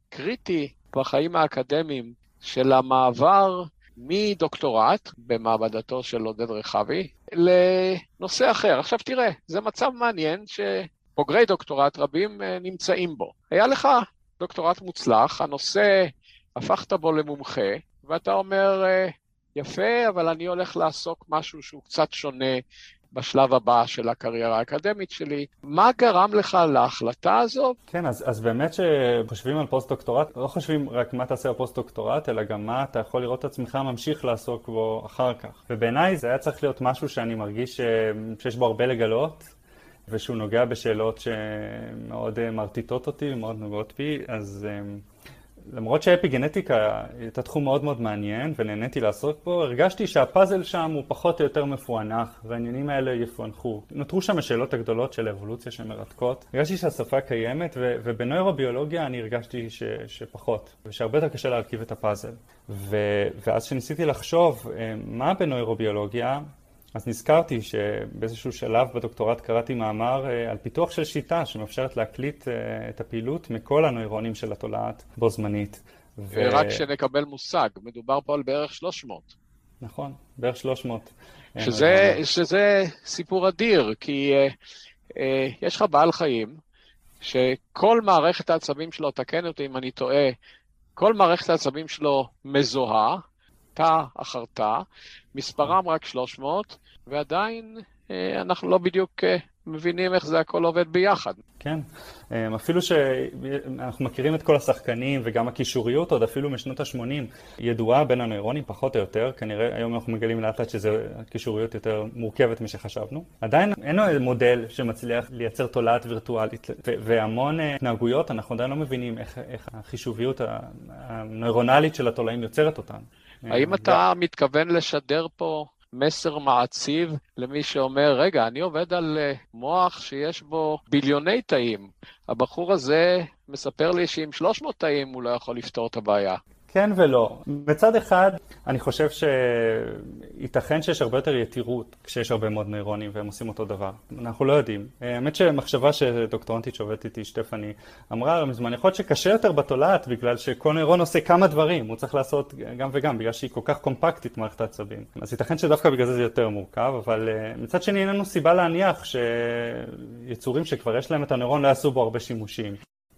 קריטי בחיים האקדמיים של המעבר מדוקטורט במעבדתו של עודד רחבי לנושא אחר. עכשיו תראה, זה מצב מעניין שבוגרי דוקטורט רבים אה, נמצאים בו. היה לך דוקטורט מוצלח, הנושא, הפכת בו למומחה, ואתה אומר, אה, יפה, אבל אני הולך לעסוק משהו שהוא קצת שונה בשלב הבא של הקריירה האקדמית שלי. מה גרם לך להחלטה הזאת? כן, אז, אז באמת שחושבים על פוסט-דוקטורט, לא חושבים רק מה תעשה בפוסט-דוקטורט, אלא גם מה אתה יכול לראות את עצמך ממשיך לעסוק בו אחר כך. ובעיניי זה היה צריך להיות משהו שאני מרגיש ש... שיש בו הרבה לגלות. ושהוא נוגע בשאלות שמאוד מרטיטות אותי ומאוד נוגעות בי, אז למרות שאפיגנטיקה הייתה תחום מאוד מאוד מעניין ונהניתי לעסוק בו, הרגשתי שהפאזל שם הוא פחות או יותר מפוענח והעניינים האלה יפוענחו. נותרו שם השאלות הגדולות של האבולוציה שמרתקות. הרגשתי שהשפה קיימת ו- ובנוירוביולוגיה אני הרגשתי ש- שפחות ושהרבה יותר קשה להרכיב את הפאזל. ו- ואז כשניסיתי לחשוב אה, מה בנוירוביולוגיה אז נזכרתי שבאיזשהו שלב בדוקטורט קראתי מאמר אה, על פיתוח של שיטה שמאפשרת להקליט אה, את הפעילות מכל הנוירונים של התולעת בו זמנית. ו... רק שנקבל מושג, מדובר פה על בערך 300. נכון, בערך 300. שזה, שזה סיפור אדיר, כי אה, אה, יש לך בעל חיים שכל מערכת העצבים שלו, תקן אותי אם אני טועה, כל מערכת העצבים שלו מזוהה, תא אחר תא, מספרם רק 300, ועדיין אה, אנחנו לא בדיוק אה, מבינים איך זה הכל עובד ביחד. כן, אמ, אפילו שאנחנו מכירים את כל השחקנים וגם הקישוריות עוד אפילו משנות ה-80 ידועה בין הנוירונים פחות או יותר, כנראה היום אנחנו מגלים לאט לאט שהקישוריות יותר מורכבת משחשבנו. עדיין אין מודל שמצליח לייצר תולעת וירטואלית והמון אה, התנהגויות, אנחנו עדיין לא מבינים איך, איך החישוביות הנוירונלית של התולעים יוצרת אותן. האם אתה מתכוון לשדר פה מסר מעציב למי שאומר, רגע, אני עובד על אה, מוח שיש בו ביליוני תאים. הבחור הזה מספר לי שעם 300 תאים הוא לא יכול לפתור את הבעיה. כן ולא. מצד אחד, אני חושב שייתכן שיש הרבה יותר יתירות כשיש הרבה מאוד נוירונים והם עושים אותו דבר. אנחנו לא יודעים. האמת שמחשבה שדוקטורנטית שעובדת איתי, שטפני, אמרה מזמן, יכול להיות שקשה יותר בתולעת בגלל שכל נוירון עושה כמה דברים, הוא צריך לעשות גם וגם, בגלל שהיא כל כך קומפקטית מערכת העצבים. אז ייתכן שדווקא בגלל זה זה יותר מורכב, אבל אה, מצד שני אין לנו סיבה להניח שיצורים שכבר יש להם את הנוירון לא יעשו בו הרבה שימושים.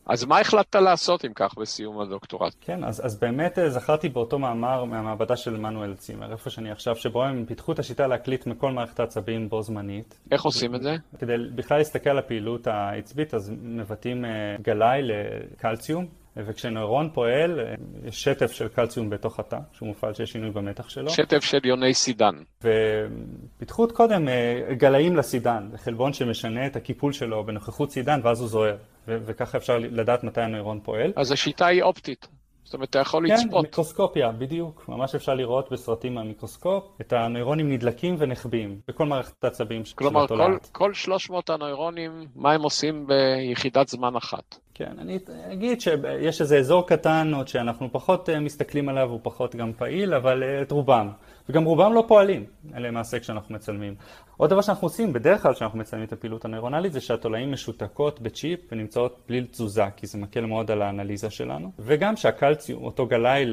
אז מה החלטת לעשות אם כך בסיום הדוקטורט? כן, אז, אז באמת אה, זכרתי באותו מאמר מהמעבדה של מנואל צימר, איפה שאני עכשיו, שבו הם פיתחו את השיטה להקליט מכל מערכת העצבים בו זמנית. איך עושים את זה? כדי בכלל להסתכל על הפעילות העצבית, אז מבטאים אה, גלאי לקלציום, וכשנוירון פועל, יש שטף של קלציום בתוך התא, שהוא מופעל שיש שינוי במתח שלו. שטף של יוני סידן. ופיתחו עוד קודם אה, גלאים לסידן, חלבון שמשנה את הקיפול שלו בנוכחות סידן ואז הוא זוהר, וככה אפשר לדעת מתי הנוירון פועל. אז השיטה היא אופטית. זאת אומרת, אתה יכול כן, לצפות. כן, מיקרוסקופיה, בדיוק. ממש אפשר לראות בסרטים מהמיקרוסקופ את הנוירונים נדלקים ונחבאים בכל מערכת העצבים של התולעת. כלומר, כל, כל 300 הנוירונים, מה הם עושים ביחידת זמן אחת? כן, אני אגיד שיש איזה אזור קטן עוד שאנחנו פחות אה, מסתכלים עליו, הוא פחות גם פעיל, אבל אה, את רובם. וגם רובם לא פועלים, למעשה כשאנחנו מצלמים. עוד דבר שאנחנו עושים, בדרך כלל כשאנחנו מצלמים את הפעילות הנוירונלית, זה שהתולעים משותקות בצ'יפ ונמצאות בלי תזוזה, כי זה מקל מאוד על האנליזה שלנו. וגם שהקלציום, אותו גלאי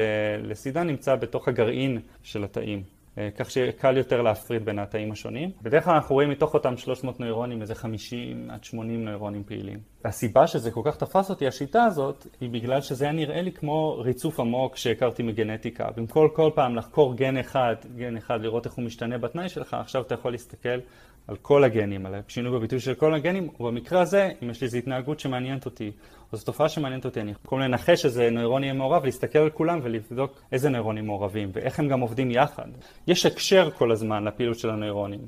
לסידן, נמצא בתוך הגרעין של התאים. אה, כך שקל יותר להפריד בין התאים השונים. בדרך כלל אנחנו רואים מתוך אותם 300 נוירונים איזה 50 עד 80 נוירונים פעילים. הסיבה שזה כל כך תפס אותי, השיטה הזאת, היא בגלל שזה היה נראה לי כמו ריצוף עמוק שהכרתי מגנטיקה. במקום כל פעם לחקור גן אחד, גן אחד, לראות איך הוא משתנה בתנאי שלך, עכשיו אתה יכול להסתכל על כל הגנים, על השינוי בביטוי של כל הגנים, ובמקרה הזה, אם יש לי איזו התנהגות שמעניינת אותי, או זו תופעה שמעניינת אותי, אני יכול לנחש איזה נוירון יהיה מעורב, להסתכל על כולם ולבדוק איזה נוירונים מעורבים, ואיך הם גם עובדים יחד. יש הקשר כל הזמן לפעילות של הנוירונים.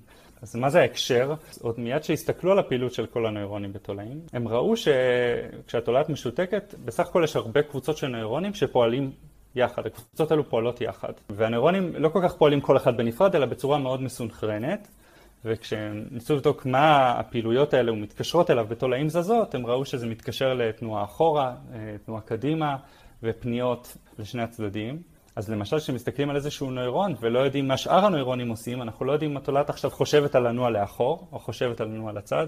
אז מה זה ההקשר? עוד מיד שהסתכלו על הפעילות של כל הנוירונים בתולעים, הם ראו שכשהתולעת משותקת, בסך הכל יש הרבה קבוצות של נוירונים שפועלים יחד, הקבוצות האלו פועלות יחד. והנוירונים לא כל כך פועלים כל אחד בנפרד, אלא בצורה מאוד מסונכרנת. וכשניסו לבדוק מה הפעילויות האלה ומתקשרות אליו בתולעים זזות, הם ראו שזה מתקשר לתנועה אחורה, אה, תנועה קדימה ופניות לשני הצדדים. אז למשל כשמסתכלים על איזשהו נוירון ולא יודעים מה שאר הנוירונים עושים, אנחנו לא יודעים אם התולעת עכשיו חושבת על לנוע לאחור או חושבת על לנוע לצד.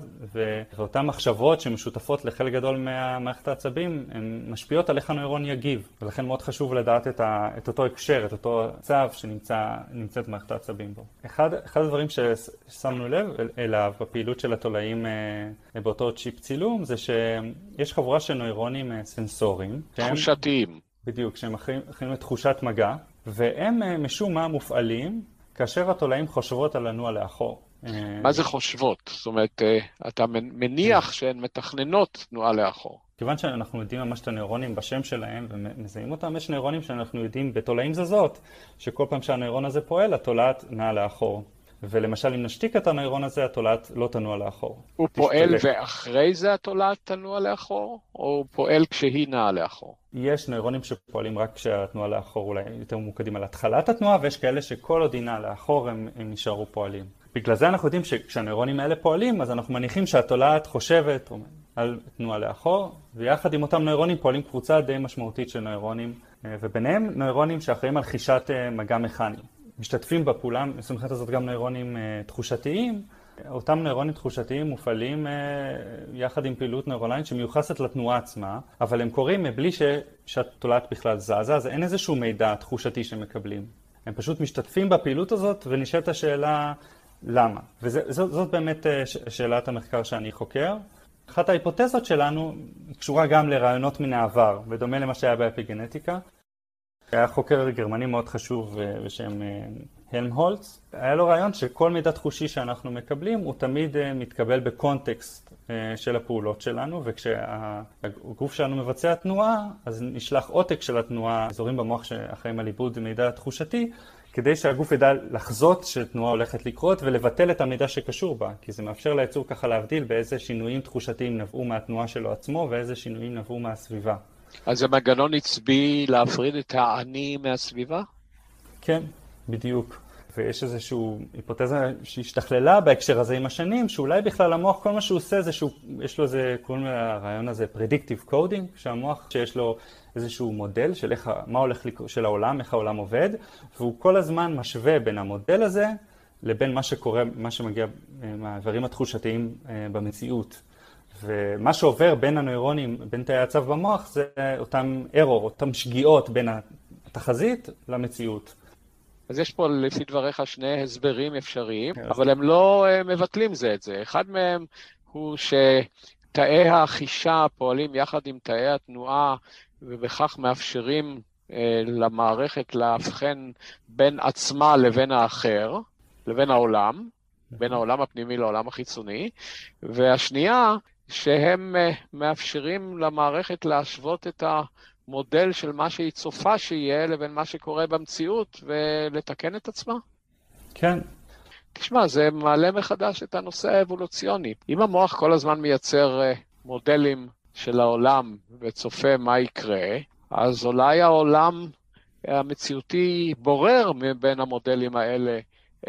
ואותן מחשבות שמשותפות לחלק גדול מהמערכת העצבים, הן משפיעות על איך הנוירון יגיב, ולכן מאוד חשוב לדעת את, ה... את אותו הקשר, את אותו צו שנמצאת מערכת העצבים בו. אחד, אחד הדברים ששמנו לב אליו בפעילות של התולעים אה, באותו צ'יפ צילום, זה שיש חבורה של נוירונים אה, סנסוריים. תחושתיים. בדיוק, שהם מכינים את תחושת מגע, והם אה, משום מה מופעלים כאשר התולעים חושבות על לנוע לאחור. אה, מה זה חושבות? זאת אומרת, אה, אתה מניח שהן מתכננות תנועה לאחור. כיוון שאנחנו יודעים ממש את הנוירונים בשם שלהם ומזהים אותם, יש נוירונים שאנחנו יודעים בתולעים זזות, שכל פעם שהנוירון הזה פועל, התולעת נעה לאחור. ולמשל אם נשתיק את הנוירון הזה, התולעת לא תנוע לאחור. הוא פועל ואחרי זה התולעת תנוע לאחור, או הוא פועל כשהיא נעה לאחור? יש נוירונים שפועלים רק כשהתנועה לאחור אולי יותר ממוקדים על התחלת התנועה, ויש כאלה שכל עוד היא נעה לאחור הם, הם נשארו פועלים. בגלל זה אנחנו יודעים שכשהנוירונים האלה פועלים, אז אנחנו מניחים שהתולעת חושבת על תנועה לאחור, ויחד עם אותם נוירונים פועלים קבוצה די משמעותית של נוירונים, אה, וביניהם נוירונים שאחראים על חישת אה, מגע מכני. משתתפים בפעולה, מסומכת הזאת גם נוירונים uh, תחושתיים. אותם נוירונים תחושתיים מופעלים uh, יחד עם פעילות נוירולנית שמיוחסת לתנועה עצמה, אבל הם קורים מבלי ש... שהתולעת בכלל זזה, אז אין איזשהו מידע תחושתי שמקבלים. הם פשוט משתתפים בפעילות הזאת ונשאלת השאלה למה. וזאת באמת uh, שאלת המחקר שאני חוקר. אחת ההיפותזות שלנו קשורה גם לרעיונות מן העבר, בדומה למה שהיה באפיגנטיקה. היה חוקר גרמני מאוד חשוב בשם הלמהולץ, היה לו רעיון שכל מידע תחושי שאנחנו מקבלים הוא תמיד uh, מתקבל בקונטקסט של הפעולות שלנו וכשהגוף שלנו מבצע תנועה אז נשלח עותק של התנועה, אזורים במוח שאחראים על עיבוד מידע תחושתי כדי שהגוף ידע לחזות שתנועה הולכת לקרות ולבטל את המידע שקשור בה, כי זה מאפשר ליצור ככה להבדיל באיזה שינויים תחושתיים נבעו מהתנועה שלו עצמו ואיזה שינויים נבעו מהסביבה. אז זה מנגנון עצבי להפריד את האני מהסביבה? כן, בדיוק. ויש איזושהי היפותזה שהשתכללה בהקשר הזה עם השנים, שאולי בכלל המוח, כל מה שהוא עושה זה שיש לו איזה, קוראים לרעיון הזה Predictive Coding, שהמוח שיש לו איזשהו מודל של איך, מה הולך, של העולם, איך העולם עובד, והוא כל הזמן משווה בין המודל הזה לבין מה שקורה, מה שמגיע אה, מהאיברים התחושתיים אה, במציאות. ומה שעובר בין הנוירונים, בין תאי הצו במוח, זה אותם error, אותם שגיאות בין התחזית למציאות. אז יש פה לפי דבריך שני הסברים אפשריים, כן. אבל הם לא אה, מבטלים זה את זה. אחד מהם הוא שתאי החישה פועלים יחד עם תאי התנועה ובכך מאפשרים אה, למערכת לאבחן בין עצמה לבין האחר, לבין העולם, בין העולם הפנימי לעולם החיצוני, והשנייה, שהם אה, מאפשרים למערכת להשוות את המודל של מה שהיא צופה שיהיה לבין מה שקורה במציאות ולתקן את עצמה? כן. תשמע, זה מעלה מחדש את הנושא האבולוציוני. אם המוח כל הזמן מייצר אה, מודלים של העולם וצופה מה יקרה, אז אולי העולם המציאותי בורר מבין המודלים האלה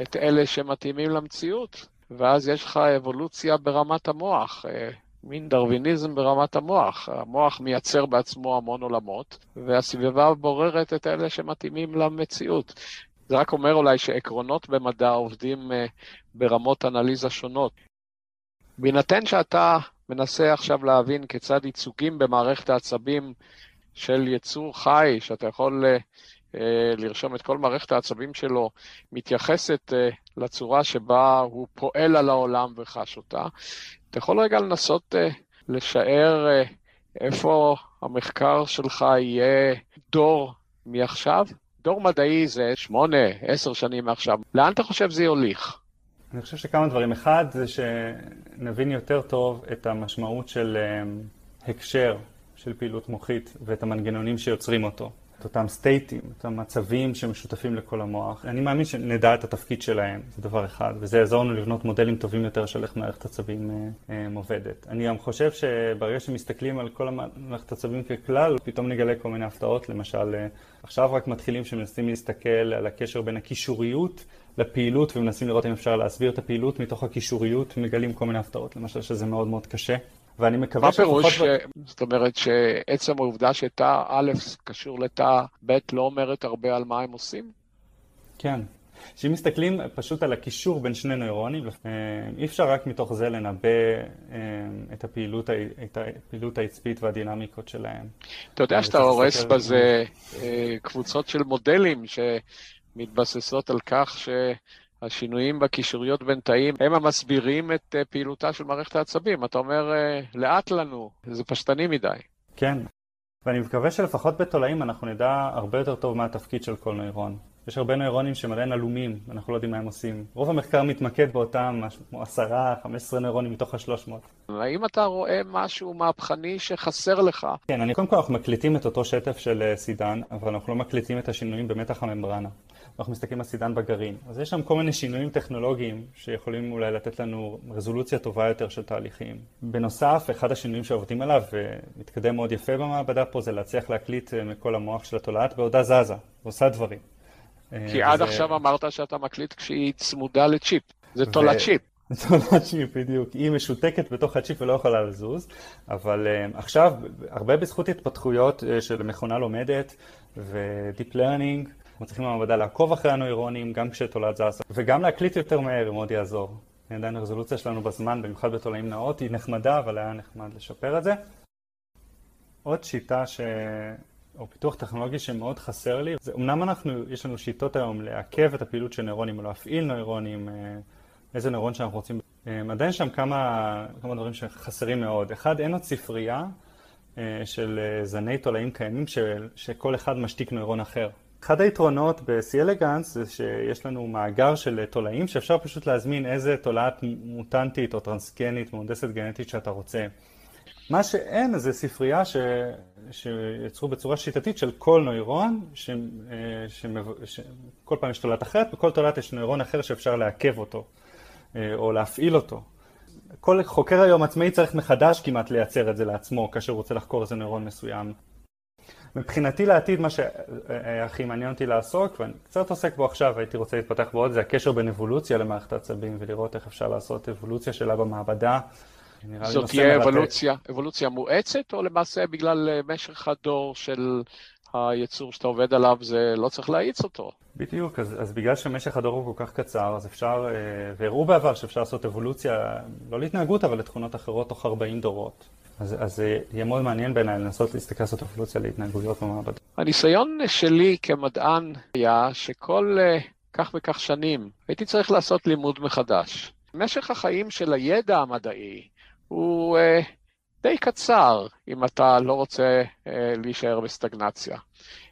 את אלה שמתאימים למציאות, ואז יש לך אבולוציה ברמת המוח, אה, מין דרוויניזם ברמת המוח. המוח מייצר בעצמו המון עולמות, והסביבה בוררת את אלה שמתאימים למציאות. זה רק אומר אולי שעקרונות במדע עובדים אה, ברמות אנליזה שונות. בהינתן שאתה מנסה עכשיו להבין כיצד ייצוגים במערכת העצבים של יצור חי, שאתה יכול uh, לרשום את כל מערכת העצבים שלו, מתייחסת לצורה שבה הוא פועל על העולם וחש אותה, אתה יכול רגע לנסות uh, לשער uh, איפה המחקר שלך יהיה דור מעכשיו? דור מדעי זה שמונה, עשר שנים מעכשיו. לאן אתה חושב זה יוליך? אני חושב שכמה דברים. אחד זה שנבין יותר טוב את המשמעות של um, הקשר של פעילות מוחית ואת המנגנונים שיוצרים אותו. את אותם סטייטים, את המצבים שמשותפים לכל המוח. אני מאמין שנדע את התפקיד שלהם, זה דבר אחד, וזה יעזור לנו לבנות מודלים טובים יותר של איך מערכת עצבים אה, אה, עובדת. אני גם חושב שברגע שמסתכלים על כל מערכת עצבים ככלל, פתאום נגלה כל מיני הפתעות, למשל, אה, עכשיו רק מתחילים שמנסים להסתכל על הקשר בין הקישוריות לפעילות ומנסים לראות אם אפשר להסביר את הפעילות מתוך הקישוריות, מגלים כל מיני הפתעות, למשל שזה מאוד מאוד קשה. ואני מקווה שלפחות... מה פירוש, זאת אומרת שעצם העובדה שתא א' קשור לתא ב' לא אומרת הרבה על מה הם עושים? כן. שאם מסתכלים פשוט על הקישור בין שני נוירונים, אה, אי אפשר רק מתוך זה לנבא אה, את הפעילות, את הפעילות העצבית והדינמיקות שלהם. אתה יודע שאתה הורס בזה אה, קבוצות של מודלים שמתבססות על כך ש... השינויים בקישוריות בין תאים הם המסבירים את אה, פעילותה של מערכת העצבים. אתה אומר, אה, לאט לנו, זה פשטני מדי. כן, ואני מקווה שלפחות בתולעים אנחנו נדע הרבה יותר טוב מה התפקיד של כל נוירון. יש הרבה נוירונים שהם עדיין עלומים, אנחנו לא יודעים מה הם עושים. רוב המחקר מתמקד באותם כמו עשרה, חמש עשרה נוירונים מתוך השלוש מאות. האם אתה רואה משהו מהפכני שחסר לך? כן, אני קודם כל אנחנו מקליטים את אותו שטף של אה, סידן, אבל אנחנו לא מקליטים את השינויים במתח הממברנה. אנחנו מסתכלים על סידן בגרעין. אז יש שם כל מיני שינויים טכנולוגיים שיכולים אולי לתת לנו רזולוציה טובה יותר של תהליכים. בנוסף, אחד השינויים שעובדים עליו, ומתקדם מאוד יפה במעבדה פה, זה להצליח להקליט אה, מכל המוח של התולעת בעודה זזה, ועושה דברים. אה, כי עד עכשיו אמרת שאתה מקליט כשהיא צמודה לצ'יפ. זה תולעת צ'יפ. תולעת צ'יפ, בדיוק. היא משותקת בתוך הצ'יפ ולא יכולה לזוז, אבל uh, עכשיו, הרבה בזכות התפתחויות של מכונה לומדת ו-deep learning, אנחנו צריכים במעבדה לעקוב אחרי הנוירונים, גם כשתולעת זזה, וגם להקליט יותר מהר, מאוד יעזור. עדיין הרזולוציה שלנו בזמן, במיוחד בתולעים נאות, היא נחמדה, אבל היה נחמד לשפר את זה. עוד שיטה ש... או פיתוח טכנולוגי שמאוד חסר לי, זה אמנם אנחנו, יש לנו שיטות היום לעכב את הפעילות של נוירונים או להפעיל נוירונים, אה, איזה נוירון שאנחנו רוצים, אה, עדיין שם כמה, כמה דברים שחסרים מאוד. אחד, אין עוד ספרייה אה, של זני תולעים קיימים ש, שכל אחד משתיק נוירון אחר. אחד היתרונות ב-C אלגנס זה שיש לנו מאגר של תולעים שאפשר פשוט להזמין איזה תולעת מוטנטית או טרנסגנית מהונדסת גנטית שאתה רוצה. מה שאין זה ספרייה ש... שיצרו בצורה שיטתית של כל נוירון, ש... ש... ש... כל פעם יש תולעת אחרת, בכל תולעת יש נוירון אחר שאפשר לעכב אותו אה, או להפעיל אותו. כל חוקר היום עצמאי צריך מחדש כמעט לייצר את זה לעצמו כאשר הוא רוצה לחקור איזה נוירון מסוים. מבחינתי לעתיד מה שהכי מעניין אותי לעסוק, ואני קצת עוסק בו עכשיו, הייתי רוצה להתפתח בו עוד, זה הקשר בין אבולוציה למערכת העצבים ולראות איך אפשר לעשות אבולוציה שלה במעבדה. זאת תהיה אבולוציה, אבולוציה מואצת, או למעשה בגלל אה, משך הדור של היצור שאתה עובד עליו, זה לא צריך להאיץ אותו? בדיוק, אז, אז בגלל שמשך הדור הוא כל כך קצר, אז אפשר, אה, והראו בעבר שאפשר לעשות אבולוציה, לא להתנהגות, אבל לתכונות אחרות תוך 40 דורות. אז, אז יהיה מאוד מעניין בעיניי לנסות להסתכל לעשות אבולוציה להתנהגויות במעבדה. הניסיון שלי כמדען היה שכל uh, כך וכך שנים הייתי צריך לעשות לימוד מחדש. משך החיים של הידע המדעי הוא uh, די קצר אם אתה לא רוצה uh, להישאר בסטגנציה.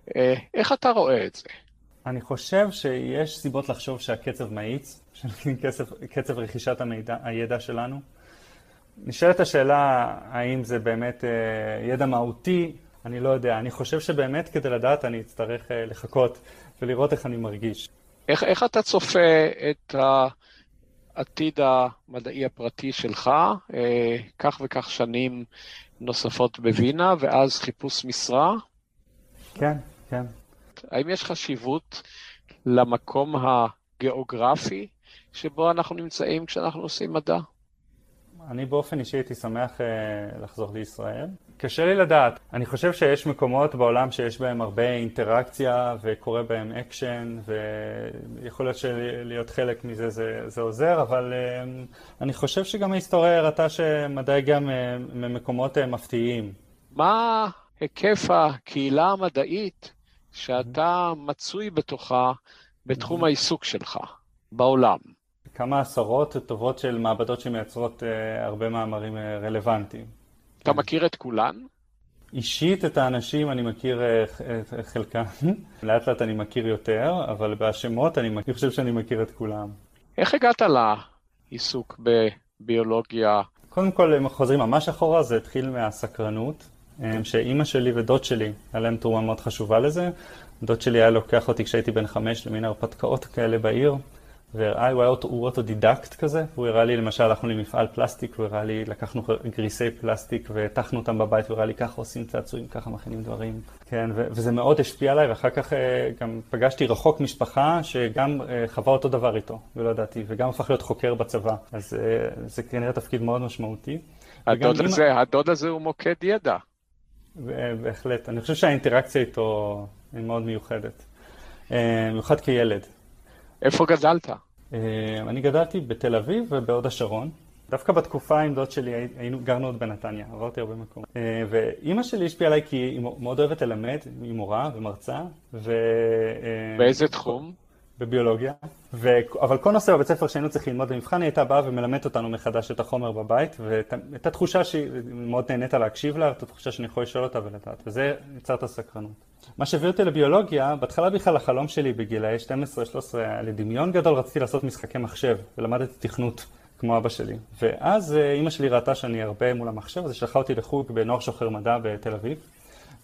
Uh, איך אתה רואה את זה? אני חושב שיש סיבות לחשוב שהקצב מאיץ, קצב, קצב רכישת המידע, הידע שלנו. נשאלת השאלה האם זה באמת אה, ידע מהותי, אני לא יודע. אני חושב שבאמת כדי לדעת אני אצטרך אה, לחכות ולראות איך אני מרגיש. איך, איך אתה צופה את העתיד המדעי הפרטי שלך, אה, כך וכך שנים נוספות בווינה, ואז חיפוש משרה? כן, כן. האם יש חשיבות למקום הגיאוגרפי שבו אנחנו נמצאים כשאנחנו עושים מדע? אני באופן אישי הייתי שמח אה, לחזור לישראל. קשה לי לדעת. אני חושב שיש מקומות בעולם שיש בהם הרבה אינטראקציה וקורה בהם אקשן ויכול להיות שלהיות חלק מזה זה, זה עוזר, אבל אה, אני חושב שגם ההיסטוריה הראתה שמדע הגיע ממקומות אה, מפתיעים. מה היקף הקהילה המדעית שאתה מצוי בתוכה בתחום העיסוק שלך בעולם? כמה עשרות טובות של מעבדות שמייצרות uh, הרבה מאמרים uh, רלוונטיים. אתה כן. מכיר את כולן? אישית את האנשים אני מכיר uh, את חלקם, לאט לאט אני מכיר יותר, אבל בשמות אני, אני חושב שאני מכיר את כולם. איך הגעת לעיסוק בביולוגיה? קודם כל, אם חוזרים ממש אחורה, זה התחיל מהסקרנות, שאימא שלי ודוד שלי, היה להם תרומה מאוד חשובה לזה. דוד שלי היה לוקח אותי כשהייתי בן חמש למין הרפתקאות כאלה בעיר. והראה, הוא היה אוטו, הוא אוטודידקט כזה, הוא הראה לי, למשל, הלכנו למפעל פלסטיק, הוא הראה לי, לקחנו גריסי פלסטיק והתכנו אותם בבית, הוא הראה לי, ככה עושים צעצועים, ככה מכינים דברים. כן, ו- וזה מאוד השפיע עליי, ואחר כך אה, גם פגשתי רחוק משפחה שגם אה, חווה אותו דבר איתו, ולא ידעתי, וגם הפך להיות חוקר בצבא, אז אה, זה כנראה תפקיד מאוד משמעותי. הדוד הזה, עם... הדוד הזה הוא מוקד ידע. בהחלט, אני חושב שהאינטראקציה איתו היא מאוד מיוחדת, במיוחד כילד. איפה גדלת? אה, אני גדלתי בתל אביב ובהוד השרון. דווקא בתקופה עם דוד שלי היינו, גרנו עוד בנתניה, עברתי הרבה מקומות. אה, ואימא שלי השפיעה עליי כי היא מאוד אוהבת ללמד, היא מורה ומרצה. ו... אה, באיזה תחום? בביולוגיה, ו... אבל כל נושא בבית ספר שהיינו צריכים ללמוד במבחן, היא הייתה באה ומלמדת אותנו מחדש את החומר בבית, ואת התחושה שהיא מאוד נהנית להקשיב לה, את התחושה שאני יכול לשאול אותה ולדעת, וזה יצר את הסקרנות. מה שהביא אותי לביולוגיה, בהתחלה בכלל החלום שלי בגילאי 12-13 היה לדמיון גדול, רציתי לעשות משחקי מחשב, ולמדתי תכנות. כמו אבא שלי. ואז אה, אימא שלי ראתה שאני הרבה מול המחשב, אז היא שלחה אותי לחוג בנוער שוחר מדע בתל אביב.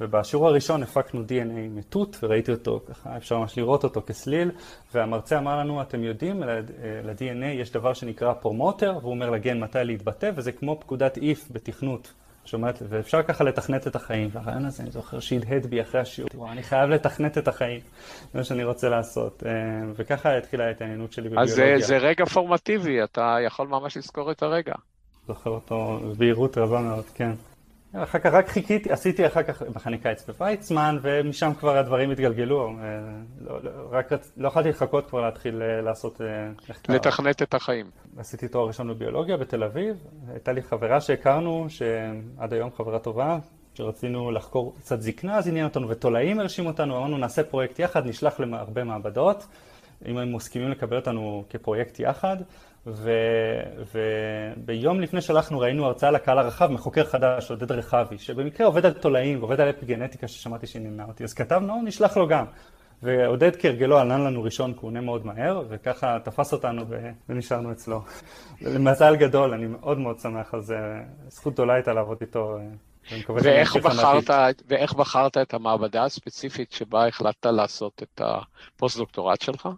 ובשיעור הראשון הפקנו DNA מתות, וראיתי אותו ככה, אפשר ממש לראות אותו כסליל, והמרצה אמר לנו, אתם יודעים, ל-DNA יש דבר שנקרא פרומוטר, והוא אומר לגן מתי להתבטא, וזה כמו פקודת איף בתכנות. שומעת, ואפשר ככה לתכנת את החיים, והרעיון הזה, אני זוכר שהדהד בי אחרי השיעור, וואו, אני חייב לתכנת את החיים, זה מה שאני רוצה לעשות, אה, וככה התחילה ההתעניינות שלי בביולוגיה. אז זה, זה רגע פורמטיבי, אתה יכול ממש לזכור את הרגע. זוכר אותו בבהירות רבה מאוד, כן. אחר כך רק חיכיתי, עשיתי אחר כך מחנה קיץ בוויצמן, ומשם כבר הדברים התגלגלו. אה, לא, לא, רק לא יכולתי לחכות כבר להתחיל אה, לעשות אה, מחקר. לתכנת את החיים. עשיתי תואר ראשון בביולוגיה בתל אביב. הייתה לי חברה שהכרנו, שעד היום חברה טובה, שרצינו לחקור קצת זקנה, אז עניין אותנו, ותולעים הרשים אותנו, אמרנו נעשה פרויקט יחד, נשלח להרבה מעבדות, אם הם מסכימים לקבל אותנו כפרויקט יחד. וביום לפני שהלכנו ראינו הרצאה לקהל הרחב מחוקר חדש, עודד רחבי, שבמקרה עובד על תולעים ועובד על אפיגנטיקה ששמעתי שעניינה אותי, אז כתבנו, נשלח לו גם. ועודד כהרגלו ענן לנו ראשון כי הוא עונה מאוד מהר, וככה תפס אותנו ונשארנו אצלו. למזל גדול, אני מאוד מאוד שמח על זה, זכות גדולה הייתה לעבוד איתו. ואיך בחרת, ואיך בחרת את המעבדה הספציפית שבה החלטת לעשות את הפוסט-דוקטורט שלך?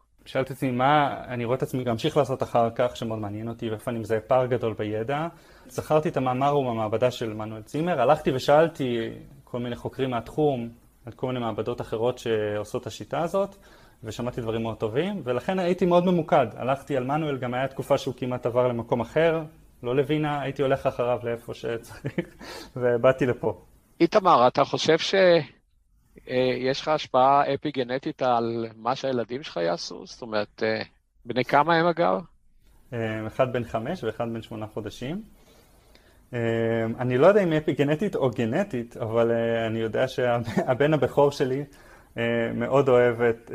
את עצמי מה אני רואה את עצמי להמשיך לעשות אחר כך, שמאוד מעניין אותי, ואיפה אני מזהה פער גדול בידע. זכרתי את המאמר הוא במעבדה של מנואל צימר, הלכתי ושאלתי כל מיני חוקרים מהתחום, על כל מיני מעבדות אחרות שעושות את השיטה הזאת, ושמעתי דברים מאוד טובים, ולכן הייתי מאוד ממוקד. הלכתי על מנואל, גם היה תקופה שהוא כמעט עבר למקום אחר, לא לווינה, הייתי הולך אחריו לאיפה שצריך, ובאתי לפה. איתמר, אתה חושב ש... אה, יש לך השפעה אפי-גנטית על מה שהילדים שלך יעשו? זאת אומרת, אה, בני כמה הם אגב? אה, אחד בן חמש ואחד בן שמונה חודשים. אני לא יודע אם אפי-גנטית או גנטית, אבל אני יודע שהבן הבכור שלי מאוד אוהב את,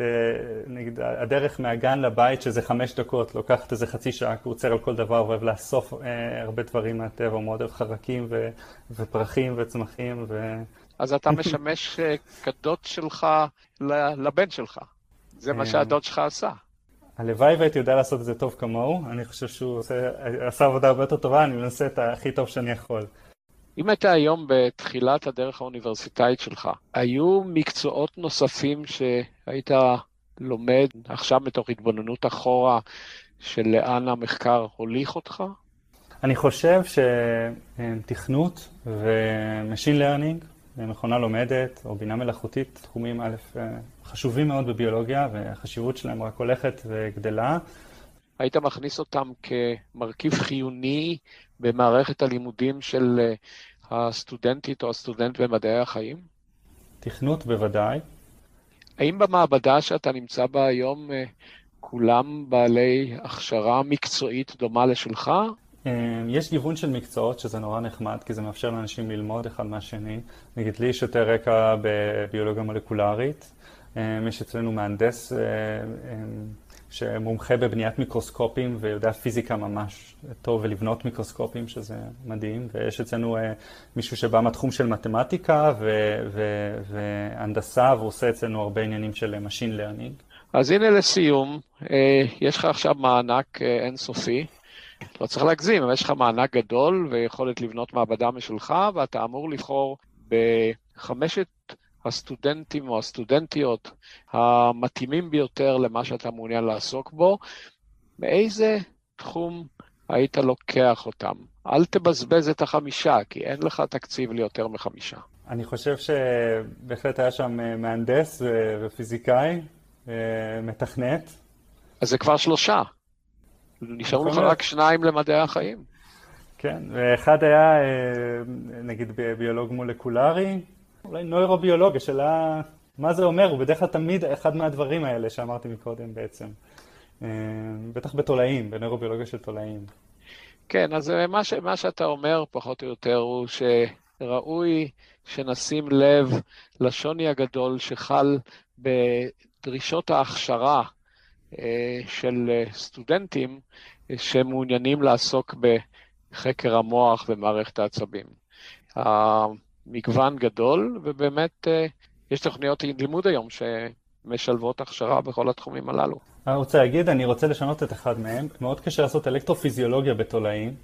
נגיד, הדרך מהגן לבית, שזה חמש דקות, לוקחת איזה חצי שעה, כי הוא עוצר על כל דבר, ואוהב לאסוף הרבה דברים מהטבע, הוא מאוד אוהב חרקים ופרחים וצמחים. ו... אז אתה משמש אה, כדוד שלך לבן שלך. זה מה אה. שהדוד שלך עשה. הלוואי והייתי יודע לעשות את זה טוב כמוהו, אני חושב שהוא עושה, עשה עבודה הרבה יותר טובה, אני מנסה את הכי טוב שאני יכול. אם היית היום בתחילת הדרך האוניברסיטאית שלך, היו מקצועות נוספים שהיית לומד עכשיו מתוך התבוננות אחורה של לאן המחקר הוליך אותך? אני חושב שתכנות ו machine learning מכונה לומדת או בינה מלאכותית, תחומים א', אה, חשובים מאוד בביולוגיה והחשיבות שלהם רק הולכת וגדלה. היית מכניס אותם כמרכיב חיוני במערכת הלימודים של אה, הסטודנטית או הסטודנט במדעי החיים? תכנות בוודאי. האם במעבדה שאתה נמצא בה היום אה, כולם בעלי הכשרה מקצועית דומה לשלך? אמ, יש גיוון של מקצועות שזה נורא נחמד, כי זה מאפשר לאנשים ללמוד אחד מהשני. נגיד, לי יש יותר רקע בביולוגיה מולקולרית. אמ, יש אצלנו מהנדס אמ, שמומחה בבניית מיקרוסקופים ויודע פיזיקה ממש טוב ולבנות מיקרוסקופים, שזה מדהים. ויש אצלנו אה, מישהו שבא מהתחום של מתמטיקה והנדסה, והוא עושה אצלנו הרבה עניינים של Machine Learning. אז הנה לסיום, אה, יש לך עכשיו מענק אה, אינסופי. לא צריך להגזים, אבל יש לך מענק גדול ויכולת לבנות מעבדה משלך, ואתה אמור לבחור בחמשת הסטודנטים או הסטודנטיות המתאימים ביותר למה שאתה מעוניין לעסוק בו, מאיזה תחום היית לוקח אותם? אל תבזבז את החמישה, כי אין לך תקציב ליותר מחמישה. אני חושב שבהחלט היה שם מהנדס ופיזיקאי, אה, מתכנת. אז זה כבר שלושה. נשארו לך רק שניים למדעי החיים. כן, ואחד היה אה, נגיד ביולוג מולקולרי, אולי נוירוביולוג, השאלה מה זה אומר, הוא בדרך כלל תמיד אחד מהדברים האלה שאמרתי מקודם בעצם. אה, בטח בתולעים, בנוירוביולוגיה של תולעים. כן, אז אה, מה, ש, מה שאתה אומר פחות או יותר הוא שראוי שנשים לב לשוני הגדול שחל בדרישות ההכשרה של אה, סטודנטים אה, שמעוניינים לעסוק בחקר המוח ומערכת העצבים. המגוון גדול, ובאמת יש תוכניות לימוד היום שמשלבות הכשרה בכל התחומים הללו. אני רוצה להגיד, אני רוצה לשנות את אחד מהם. מאוד קשה לעשות אלקטרופיזיולוגיה בתולעים,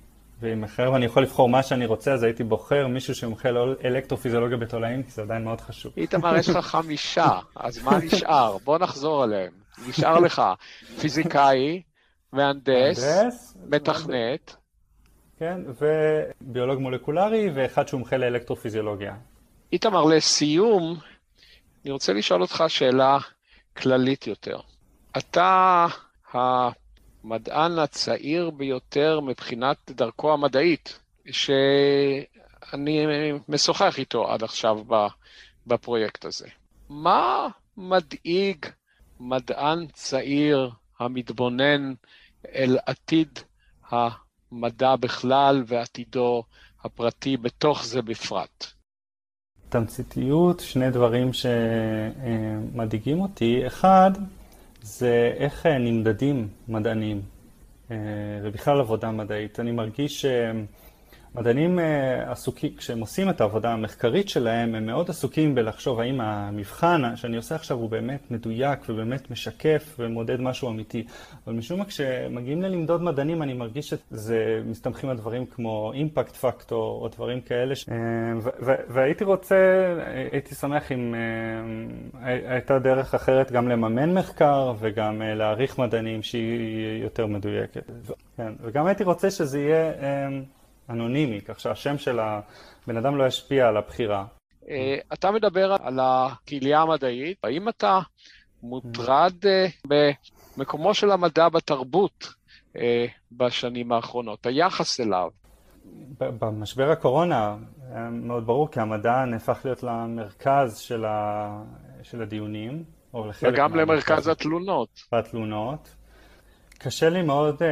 ואם אחר ואני יכול לבחור מה שאני רוצה, אז הייתי בוחר מישהו שמומחה לאלקטרופיזיולוגיה בתולעים, כי זה עדיין מאוד חשוב. איתמר, יש לך חמישה, אז מה נשאר? בוא נחזור עליהם. נשאר לך פיזיקאי, מהנדס, מתכנת. כן, וביולוג מולקולרי, ואחד שמומחה לאלקטרופיזיולוגיה. איתמר, לסיום, אני רוצה לשאול אותך שאלה כללית יותר. אתה המדען הצעיר ביותר מבחינת דרכו המדעית, שאני משוחח איתו עד עכשיו בפרויקט הזה. מה מדאיג מדען צעיר המתבונן אל עתיד המדע בכלל ועתידו הפרטי בתוך זה בפרט. תמציתיות, שני דברים שמדאיגים אותי. אחד, זה איך נמדדים מדענים, ובכלל עבודה מדעית. אני מרגיש מדענים אה, עסוקים, כשהם עושים את העבודה המחקרית שלהם, הם מאוד עסוקים בלחשוב האם המבחן שאני עושה עכשיו הוא באמת מדויק ובאמת משקף ומודד משהו אמיתי. אבל משום מה כשמגיעים ללמדוד מדענים אני מרגיש שזה מסתמכים על דברים כמו אימפקט פקטור או דברים כאלה. ש... אה, והייתי רוצה, הייתי שמח אם אה, הייתה דרך אחרת גם לממן מחקר וגם להעריך מדענים שהיא יותר מדויקת. כן, וגם הייתי רוצה שזה יהיה... אנונימי, כך שהשם של הבן אדם לא ישפיע על הבחירה. אה, אתה מדבר על הקהילייה המדעית, האם אתה מוטרד אה, במקומו של המדע בתרבות אה, בשנים האחרונות, היחס אליו? במשבר הקורונה מאוד ברור כי המדע נהפך להיות למרכז של, ה... של הדיונים. וגם למרכז התלונות. התלונות. קשה לי מאוד אה,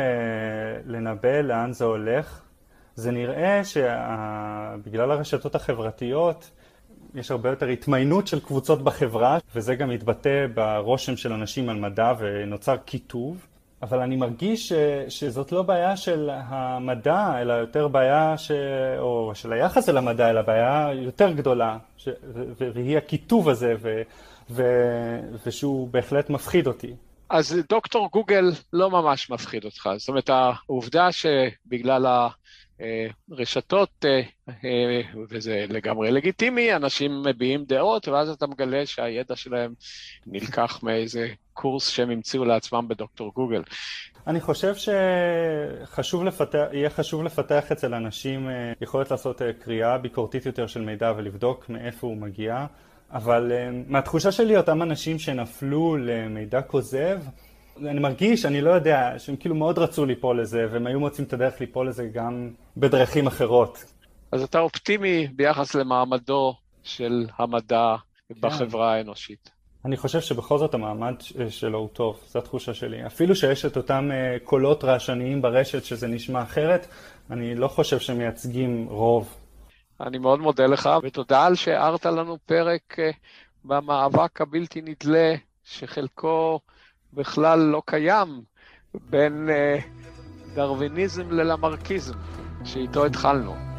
לנבא לאן זה הולך. זה נראה שבגלל הרשתות החברתיות יש הרבה יותר התמיינות של קבוצות בחברה, וזה גם מתבטא ברושם של אנשים על מדע ונוצר קיטוב. אבל אני מרגיש ש, שזאת לא בעיה של המדע, אלא יותר בעיה ש, או של היחס אל המדע, אלא בעיה יותר גדולה, ש, והיא הקיטוב הזה, ו, ו, ושהוא בהחלט מפחיד אותי. אז דוקטור גוגל לא ממש מפחיד אותך. זאת אומרת, העובדה שבגלל ה... רשתות, אה, אה, וזה לגמרי לגיטימי, אנשים מביעים דעות, ואז אתה מגלה שהידע שלהם נלקח מאיזה קורס שהם המציאו לעצמם בדוקטור גוגל. אני חושב שחשוב לפתח, יהיה חשוב לפתח אצל אנשים יכולת לעשות קריאה ביקורתית יותר של מידע ולבדוק מאיפה הוא מגיע, אבל מהתחושה שלי אותם אנשים שנפלו למידע כוזב, אני מרגיש, אני לא יודע, שהם כאילו מאוד רצו ליפול לזה, והם היו מוצאים את הדרך ליפול לזה גם בדרכים אחרות. אז אתה אופטימי ביחס למעמדו של המדע כן. בחברה האנושית. אני חושב שבכל זאת המעמד שלו הוא טוב, זו התחושה שלי. אפילו שיש את אותם אה, קולות רעשניים ברשת שזה נשמע אחרת, אני לא חושב שמייצגים רוב. אני מאוד מודה לך, ותודה על שהערת לנו פרק אה, במאבק הבלתי נדלה, שחלקו בכלל לא קיים בין אה, דרוויניזם ללמרקיזם, שאיתו התחלנו.